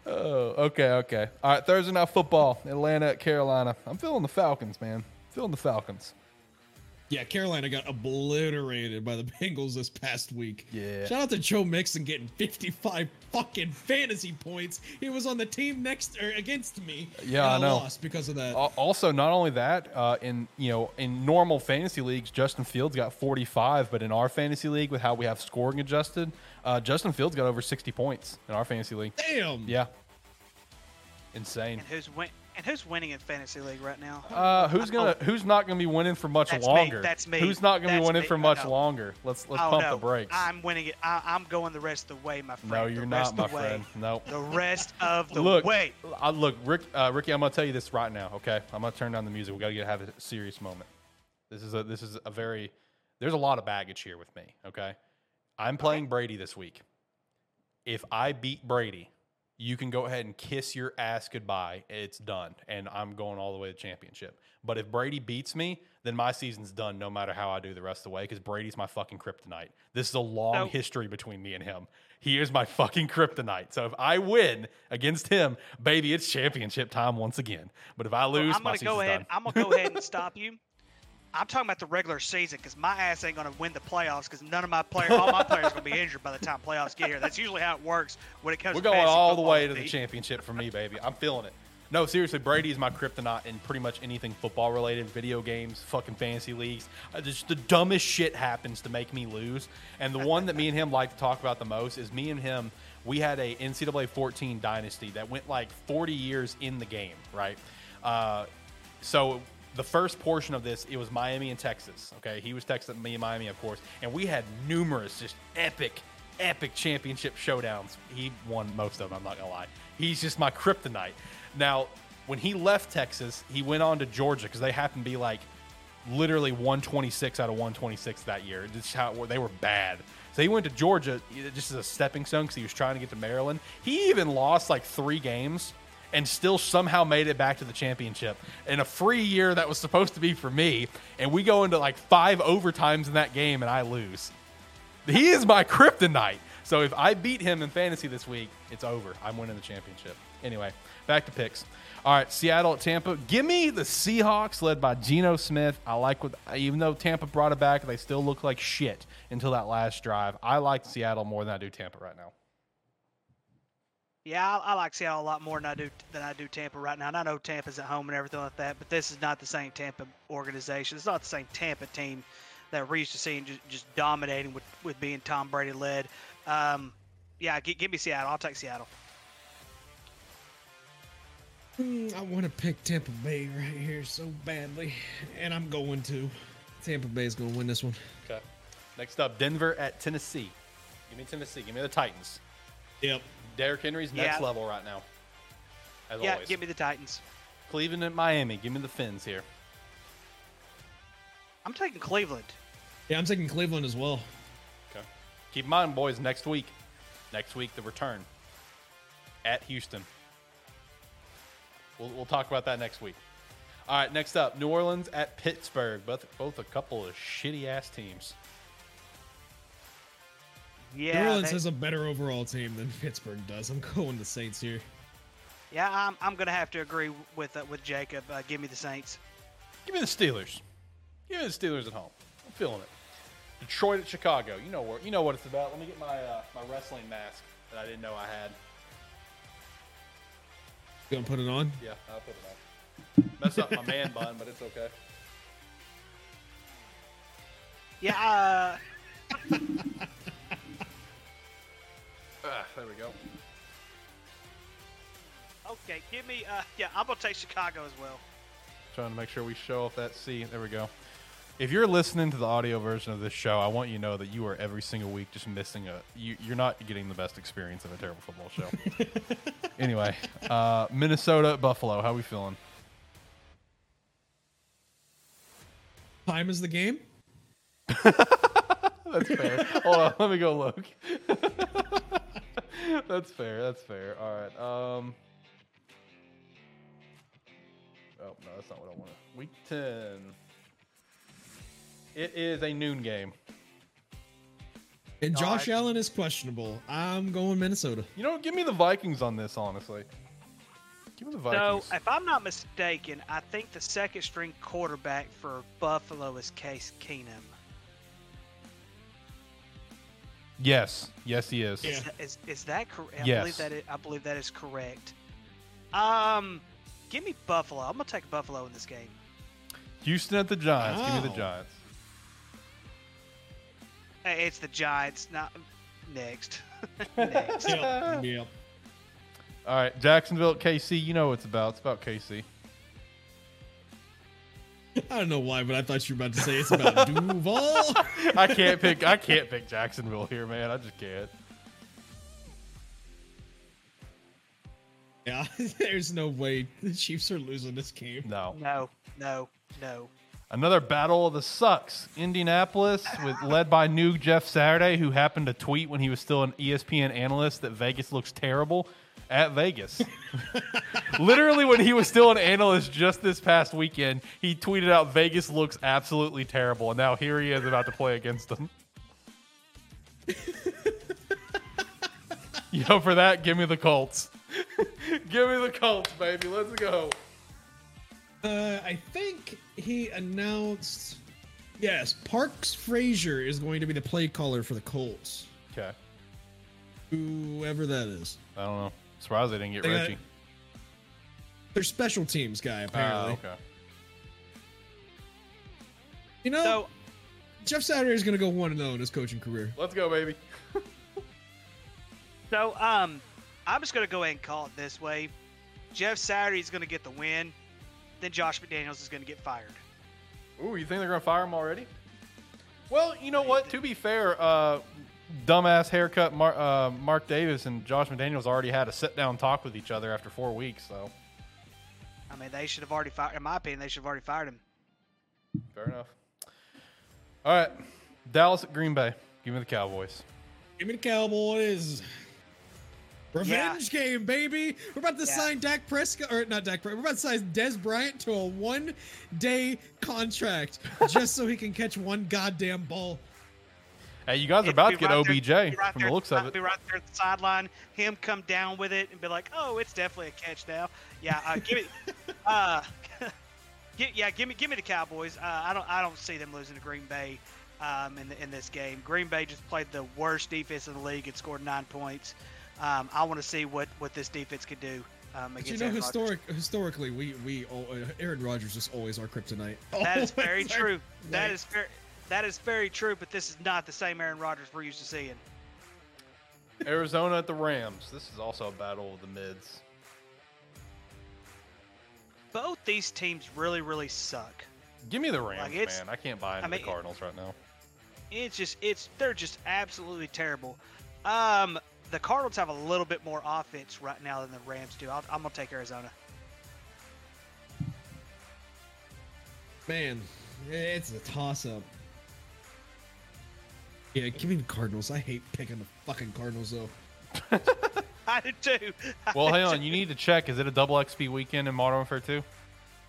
Oh, okay, okay. All right, Thursday night football, Atlanta at Carolina. I'm feeling the Falcons, man. Feeling the Falcons. Yeah, Carolina got obliterated by the Bengals this past week. Yeah. Shout out to Joe Mixon getting 55 fucking fantasy points. He was on the team next or against me. Yeah, and I know. lost because of that. Al- Also, not only that, uh, in you know, in normal fantasy leagues, Justin Fields got 45, but in our fantasy league, with how we have scoring adjusted, uh, Justin Fields got over 60 points in our fantasy league. Damn. Yeah, insane. And who's win- and who's winning in fantasy league right now? Uh, who's gonna? Who's not gonna be winning for much That's me. longer? That's me. Who's not gonna be winning me. for much know. longer? Let's let's oh pump no, the brakes. I'm winning it. I, I'm going the rest of the way, my friend. no, you're rest not, of my the way. friend. Nope. The rest of the look, way. I, look, Rick, uh, Ricky. I'm gonna tell you this right now. Okay, I'm gonna turn down the music. We gotta get have a serious moment. This is a this is a very. There's a lot of baggage here with me. Okay, I'm playing Brady this week. If I beat Brady, you can go ahead and kiss your ass goodbye. It's done, and I'm going all the way to championship. But if Brady beats me, then my season's done. No matter how I do the rest of the way, because Brady's my fucking kryptonite. This is a long So- history between me and him. He is my fucking kryptonite. So if I win against him, baby, it's championship time once again. But if I Well, lose, I'm gonna go ahead. done. I'm gonna go ahead and stop you. I'm talking about the regular season because my ass ain't gonna win the playoffs because none of my players, all my players, are gonna be injured by the time playoffs get here. That's usually how it works when it comes. We're to going all the way to the championship for me, baby. I'm feeling it. No, seriously, Brady is my kryptonite in pretty much anything football related, video games, fucking fantasy leagues. Just the dumbest shit happens to make me lose. And the one that me and him like to talk about the most is me and him. We had a NCAA 14 dynasty that went like 40 years in the game, right? Uh, so the first portion of this, it was Miami and Texas. Okay, he was Texas, me and Miami, of course, and we had numerous just epic, epic championship showdowns. He won most of them. I'm not gonna lie. He's just my kryptonite. Now, when he left Texas, he went on to Georgia because they happened to be like literally 126 out of 126 that year. Is how they were bad. So he went to Georgia just as a stepping stone because he was trying to get to Maryland. He even lost like three games and still somehow made it back to the championship in a free year that was supposed to be for me. And we go into like five overtimes in that game and I lose. He is my kryptonite. So if I beat him in fantasy this week, it's over. I'm winning the championship. Anyway, back to picks. All right, Seattle at Tampa. Give me the Seahawks led by Geno Smith. I like what, even though Tampa brought it back, they still look like shit until that last drive. I like Seattle more than I do Tampa right now. Yeah, I, I like Seattle a lot more than I do than I do Tampa right now. And I know Tampa's at home and everything like that, but this is not the same Tampa organization. It's not the same Tampa team that we're used to seeing just, just dominating with, with being Tom Brady led. Um, yeah, gi- give me Seattle. I'll take Seattle. Mm, I want to pick Tampa Bay right here so badly, and I'm going to. Tampa Bay's going to win this one. Okay. Next up, Denver at Tennessee. Give me Tennessee. Give me the Titans. Yep. Derrick Henry's next Yeah. level right now. As yeah, always. give me the Titans. Cleveland at Miami. Give me the Fins here. I'm taking Cleveland. Yeah, I'm taking Cleveland as well. Okay. Keep in mind, boys, next week. Next week, the return at Houston. We'll, we'll talk about that next week. All right, next up, New Orleans at Pittsburgh. Both, both a couple of shitty ass teams. Yeah, New Orleans they- has a better overall team than Pittsburgh does. I'm going the Saints here. yeah. I'm, I'm gonna have to agree with uh, with Jacob. Uh, give me the Saints. Give me the Steelers. Give me the Steelers at home. I'm feeling it. Detroit at Chicago. You know what? You know what it's about. Let me get my uh, my wrestling mask that I didn't know I had. You Gonna put it on. Yeah, I'll put it on. Mess up my man bun, but it's okay. Yeah. Uh, There we go. Okay, give me. Uh, yeah, I'm gonna take Chicago as well. Trying to make sure we show off that C. There we go. If you're listening to the audio version of this show, I want you to know that you are every single week just missing a. You, you're not getting the best experience of a terrible football show. anyway, uh, Minnesota, Buffalo. How we feeling? Time is the game. That's fair. Hold on, let me go look. that's fair. That's fair. All right. Um. Oh no, that's not what I wanted. Week ten. It is a noon game. And Josh I- Allen is questionable. I'm going Minnesota. You know, give me the Vikings on this. Honestly, give me the So, Vikings. if I'm not mistaken, I think the second string quarterback for Buffalo is Case Keenum. Yes, yes, he is. Yeah. Is, that- is, is that correct? I Yes. believe that is, I believe that is correct. Um, give me Buffalo. I'm gonna take Buffalo in this game. Houston at the Giants. Give me the Giants. Hey, It's the Giants. Not next. next. Yep. yep. All right, Jacksonville at KC. You know what it's about. It's about KC. I don't know why, but I thought you were about to say it's about Duval. I can't pick. I can't pick Jacksonville here, man. I just can't. yeah, there's no way the Chiefs are losing this game. No. No, no, no. Another battle of the sucks. Indianapolis, with led by new Jeff Saturday, who happened to tweet when he was still an ESPN analyst that Vegas looks terrible at Vegas. Literally, when he was still an analyst just this past weekend, he tweeted out Vegas looks absolutely terrible, and now here he is about to play against them. Yo, for that, give me the Colts. give me the Colts, baby. Let's go. Uh, I think he announced. Yes, Parks Frazier is going to be the play caller for the Colts. Okay. Whoever that is. I don't know. Surprised they didn't get They got- Reggie. Their special teams guy, Ah, apparently. okay. You know, So Jeff Saturday is going to go 1 0 in his coaching career. Let's go, baby. So, um, I'm just gonna go ahead and call it this way. Jeff Saturday is gonna get the win, then Josh McDaniels is gonna get fired. Ooh, you think they're gonna fire him already? Well, you know what? To be fair, uh, dumbass haircut Mar- uh, Mark Davis and Josh McDaniels already had a sit down talk with each other after four weeks. So I mean, they should have already fired. In my opinion, they should have already fired him. fair enough. All right, Dallas at Green Bay. Give me the Cowboys. Give me the Cowboys. Revenge game, baby. We're about to Yeah. sign Dak Prescott, or not Dak Prescott. We're about to sign Dez Bryant to a one day contract just so he can catch one goddamn ball. Hey, you guys are It'd about to get right OBJ be right from there the looks of it. Be right there at the sideline. Him come down with it and be like, "Oh, it's definitely a catch now." Yeah, uh, give it. uh, gi- yeah, give me give me the Cowboys. Uh, I don't I don't see them losing to Green Bay um, in the, in this game. Green Bay just played the worst defense in the league and scored nine points. Um, I want to see what what this defense could do. Um, But you know, Aaron Rodgers. historic historically, we we all, uh, Aaron Rodgers is always our kryptonite. That is very Always our true. That kryptonite. is very that is very true. But this is not the same Aaron Rodgers we're used to seeing. Arizona at the Rams. This is also a battle of the mids. Both these teams really really suck. Give me the Rams, Like, man. I can't buy into I mean, the Cardinals right now. It's just it's they're just absolutely terrible. Um, the Cardinals have a little bit more offense right now than the Rams do. I'll, I'm gonna take Arizona. Man, it's a toss up. Yeah, give me the Cardinals. I hate picking the fucking Cardinals though. I do too. I Well, do hang on. too. You need to check. Is it a double XP weekend in Modern Warfare 2?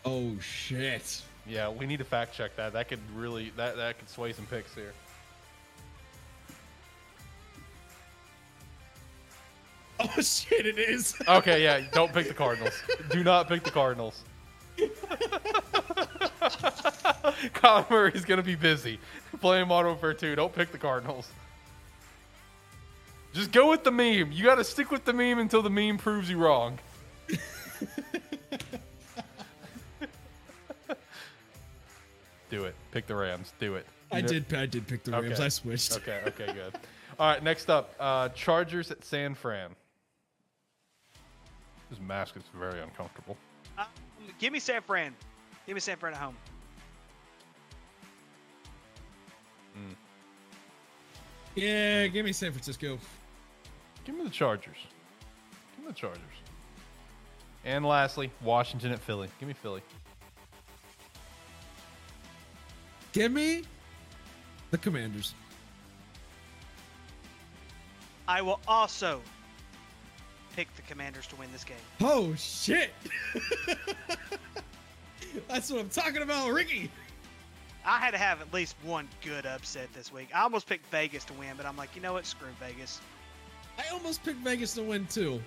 Oh shit. Yeah, we need to fact check that. That could really that that could sway some picks here. Oh shit, it is. Okay, yeah, don't pick the Cardinals. Do not pick the Cardinals. Colin Murray's gonna be busy playing Modern for 2. Don't pick the Cardinals. Just go with the meme. You got to stick with the meme until the meme proves you wrong. Do it. Pick the Rams. Do it. I know- did. I did pick the Rams. Okay. I switched. Okay, okay, good. All right, next up, uh, Chargers at San Fran. This mask is very uncomfortable. Um, give me San Fran. Give me San Fran at home. Mm. Yeah, give me San Francisco. Give me the Chargers. Give me the Chargers. And lastly, Washington at Philly. Give me Philly. Give me the Commanders. I will also pick the Commanders to win this game. Oh shit! That's what I'm talking about, Ricky. I had to have at least one good upset this week. I almost picked Vegas to win, but I'm like, you know what? Screw Vegas. I almost picked Vegas to win too.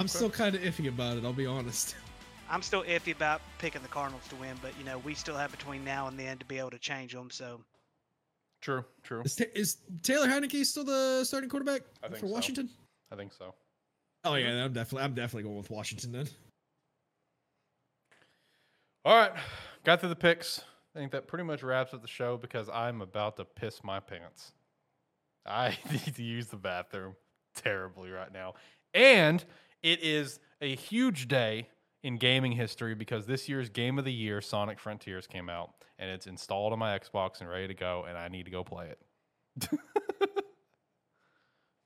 I'm still kind of iffy about it. I'll be honest. I'm still iffy about picking the Cardinals to win, but you know, we still have between now and then to be able to change them. So True, true. Is, is Taylor Heinicke still the starting quarterback I think for so. Washington? I think so. Oh yeah, I'm definitely I'm definitely going with Washington then. All right, got through the picks. I think that pretty much wraps up the show because I'm about to piss my pants. I need to use the bathroom terribly right now. And it is a huge day in gaming history because this year's game of the year, Sonic Frontiers, came out and it's installed on my Xbox and ready to go, and I need to go play it.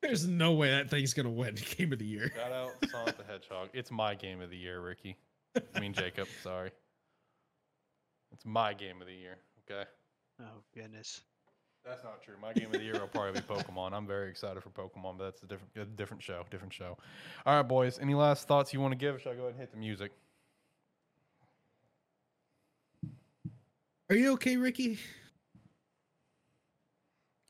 There's no way that thing's gonna win Game of the Year. Shout out Sonic the Hedgehog. It's my game of the year, Ricky. I mean Jacob, sorry. It's my game of the year. Okay. oh goodness. That's not true. My game of the year will probably be Pokemon. I'm very excited for Pokemon, but that's a different a different show. Different show. All right, boys. Any last thoughts you want to give? Or should I go ahead and hit the music? Are you okay, Ricky?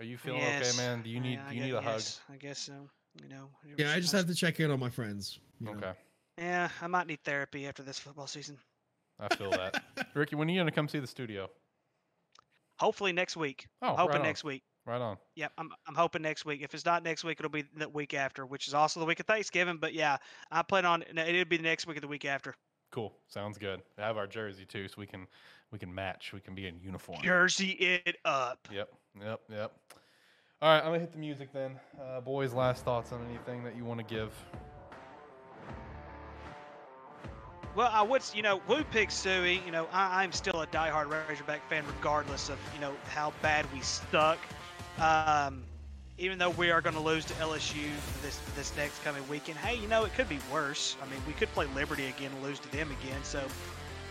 Are you feeling Yes. okay, man? Do you need Yeah, do you gu- need a hug? yes, I guess so. You know. Yeah, I just have to check in on my friends. you know. Okay. Yeah, I might need therapy after this football season. I feel that. Ricky, when are you gonna come see the studio? Hopefully next week. Oh, I'm hoping right on. next week. Right on. Yep, I'm, I'm hoping next week. If it's not next week, it'll be the week after, which is also the week of Thanksgiving. But yeah, I plan on no, it'll be the next week or the week after. Cool. Sounds good. I have our jersey too, so we can we can match. We can be in uniform. Jersey it up. Yep. Yep. Yep. All right, I'm gonna hit the music then. Uh, boys, last thoughts on anything that you want to give? Well, I would, you know, Woo Pig Sooie, you know, I, I'm still a diehard Razorback fan, regardless of, you know, how bad we stuck. Um, even though we are going to lose to LSU for this this next coming weekend, hey, you know, it could be worse. I mean, we could play Liberty again and lose to them again. So,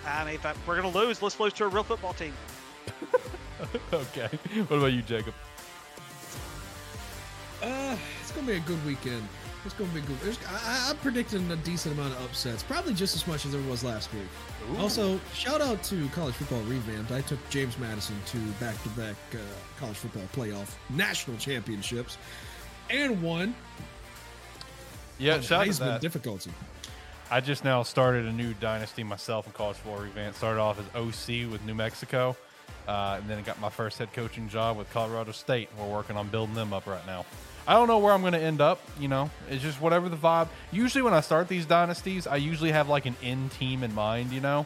I mean, if I, we're going to lose, let's lose to a real football team. okay. What about you, Jacob? Uh, it's gonna be a good weekend. It's gonna be good. There's, I, I- I'm predicting a decent amount of upsets, probably just as much as there was last week. Ooh. Also, shout out to college football revamped. I took James Madison to back-to-back uh, college football playoff national championships, and won yeah, on shout out to Heisman that. difficulty. I just now started a new dynasty myself in college football revamp. Started off as OC with New Mexico, uh, and then I got my first head coaching job with Colorado State. We're working on building them up right now. I don't know where I'm going to end up. You know, it's just whatever the vibe. Usually, when I start these dynasties, I usually have like an end team in mind. You know,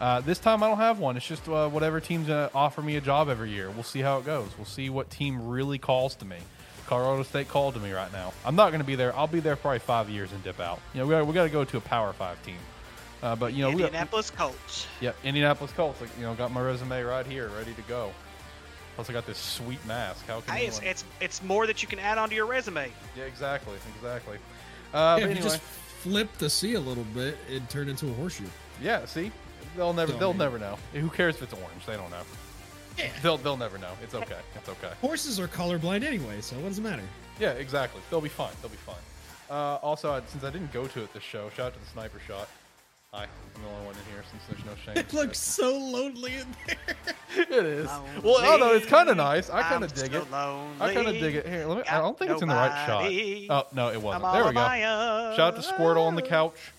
uh, this time I don't have one. It's just uh, whatever team's going to offer me a job every year. We'll see how it goes. We'll see what team really calls to me. Colorado State called to me right now. I'm not going to be there. I'll be there probably five years and dip out. You know, we got we got to go to a Power Five team. Uh, but you know, we got, Indianapolis Colts. Yep, Indianapolis Colts. Like, you know, got my resume right here, ready to go. Plus, I got this sweet mask. How can Hey, it's, it's it's more that you can add onto your resume. Yeah, exactly, exactly. Uh, Yeah, but if anyway, you just flip the C a little bit, it turned into a horseshoe. yeah. See, they'll never, So, they'll mean- never know. Who cares if it's orange? They don't know. Yeah. They'll, they'll never know. It's okay. It's okay. Horses are colorblind anyway, so what does it matter? Yeah, exactly. They'll be fine. They'll be fine. Uh, also, I- since I didn't go to it this show, shout out to the sniper shot. Hi, I'm the only one in here since there's no shame. It looks so lonely in there. it is. Well, oh no, it's kind of nice. I kind of dig so it. I kind of dig it. Here, let me. I don't think it's in the right shot. Oh no, it wasn't. I'm There we go. Shout out to Squirtle on the couch,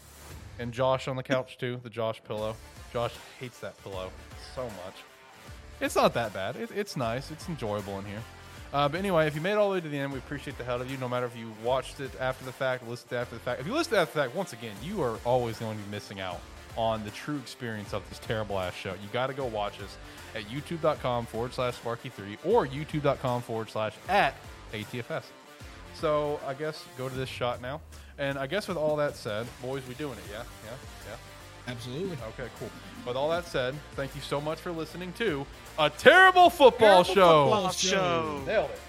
and Josh on the couch too. The Josh pillow. Josh hates that pillow so much. It's not that bad. It, it's nice. It's enjoyable in here. Uh, but anyway, if you made it all the way to the end, we appreciate the hell of you. No matter if you watched it after the fact, listened after the fact. If you listened after the fact, once again, you are always going to be missing out on the true experience of this terrible ass show. You got to go watch us at youtube.com forward slash SparkE3 or youtube.com forward slash at ATFS. So I guess go to this shot now. And I guess with all that said, boys, we doing it, yeah? Yeah? Yeah? Absolutely. Okay, cool. With all that said, thank you so much for listening to a terrible football terrible show. Football show. Nailed it.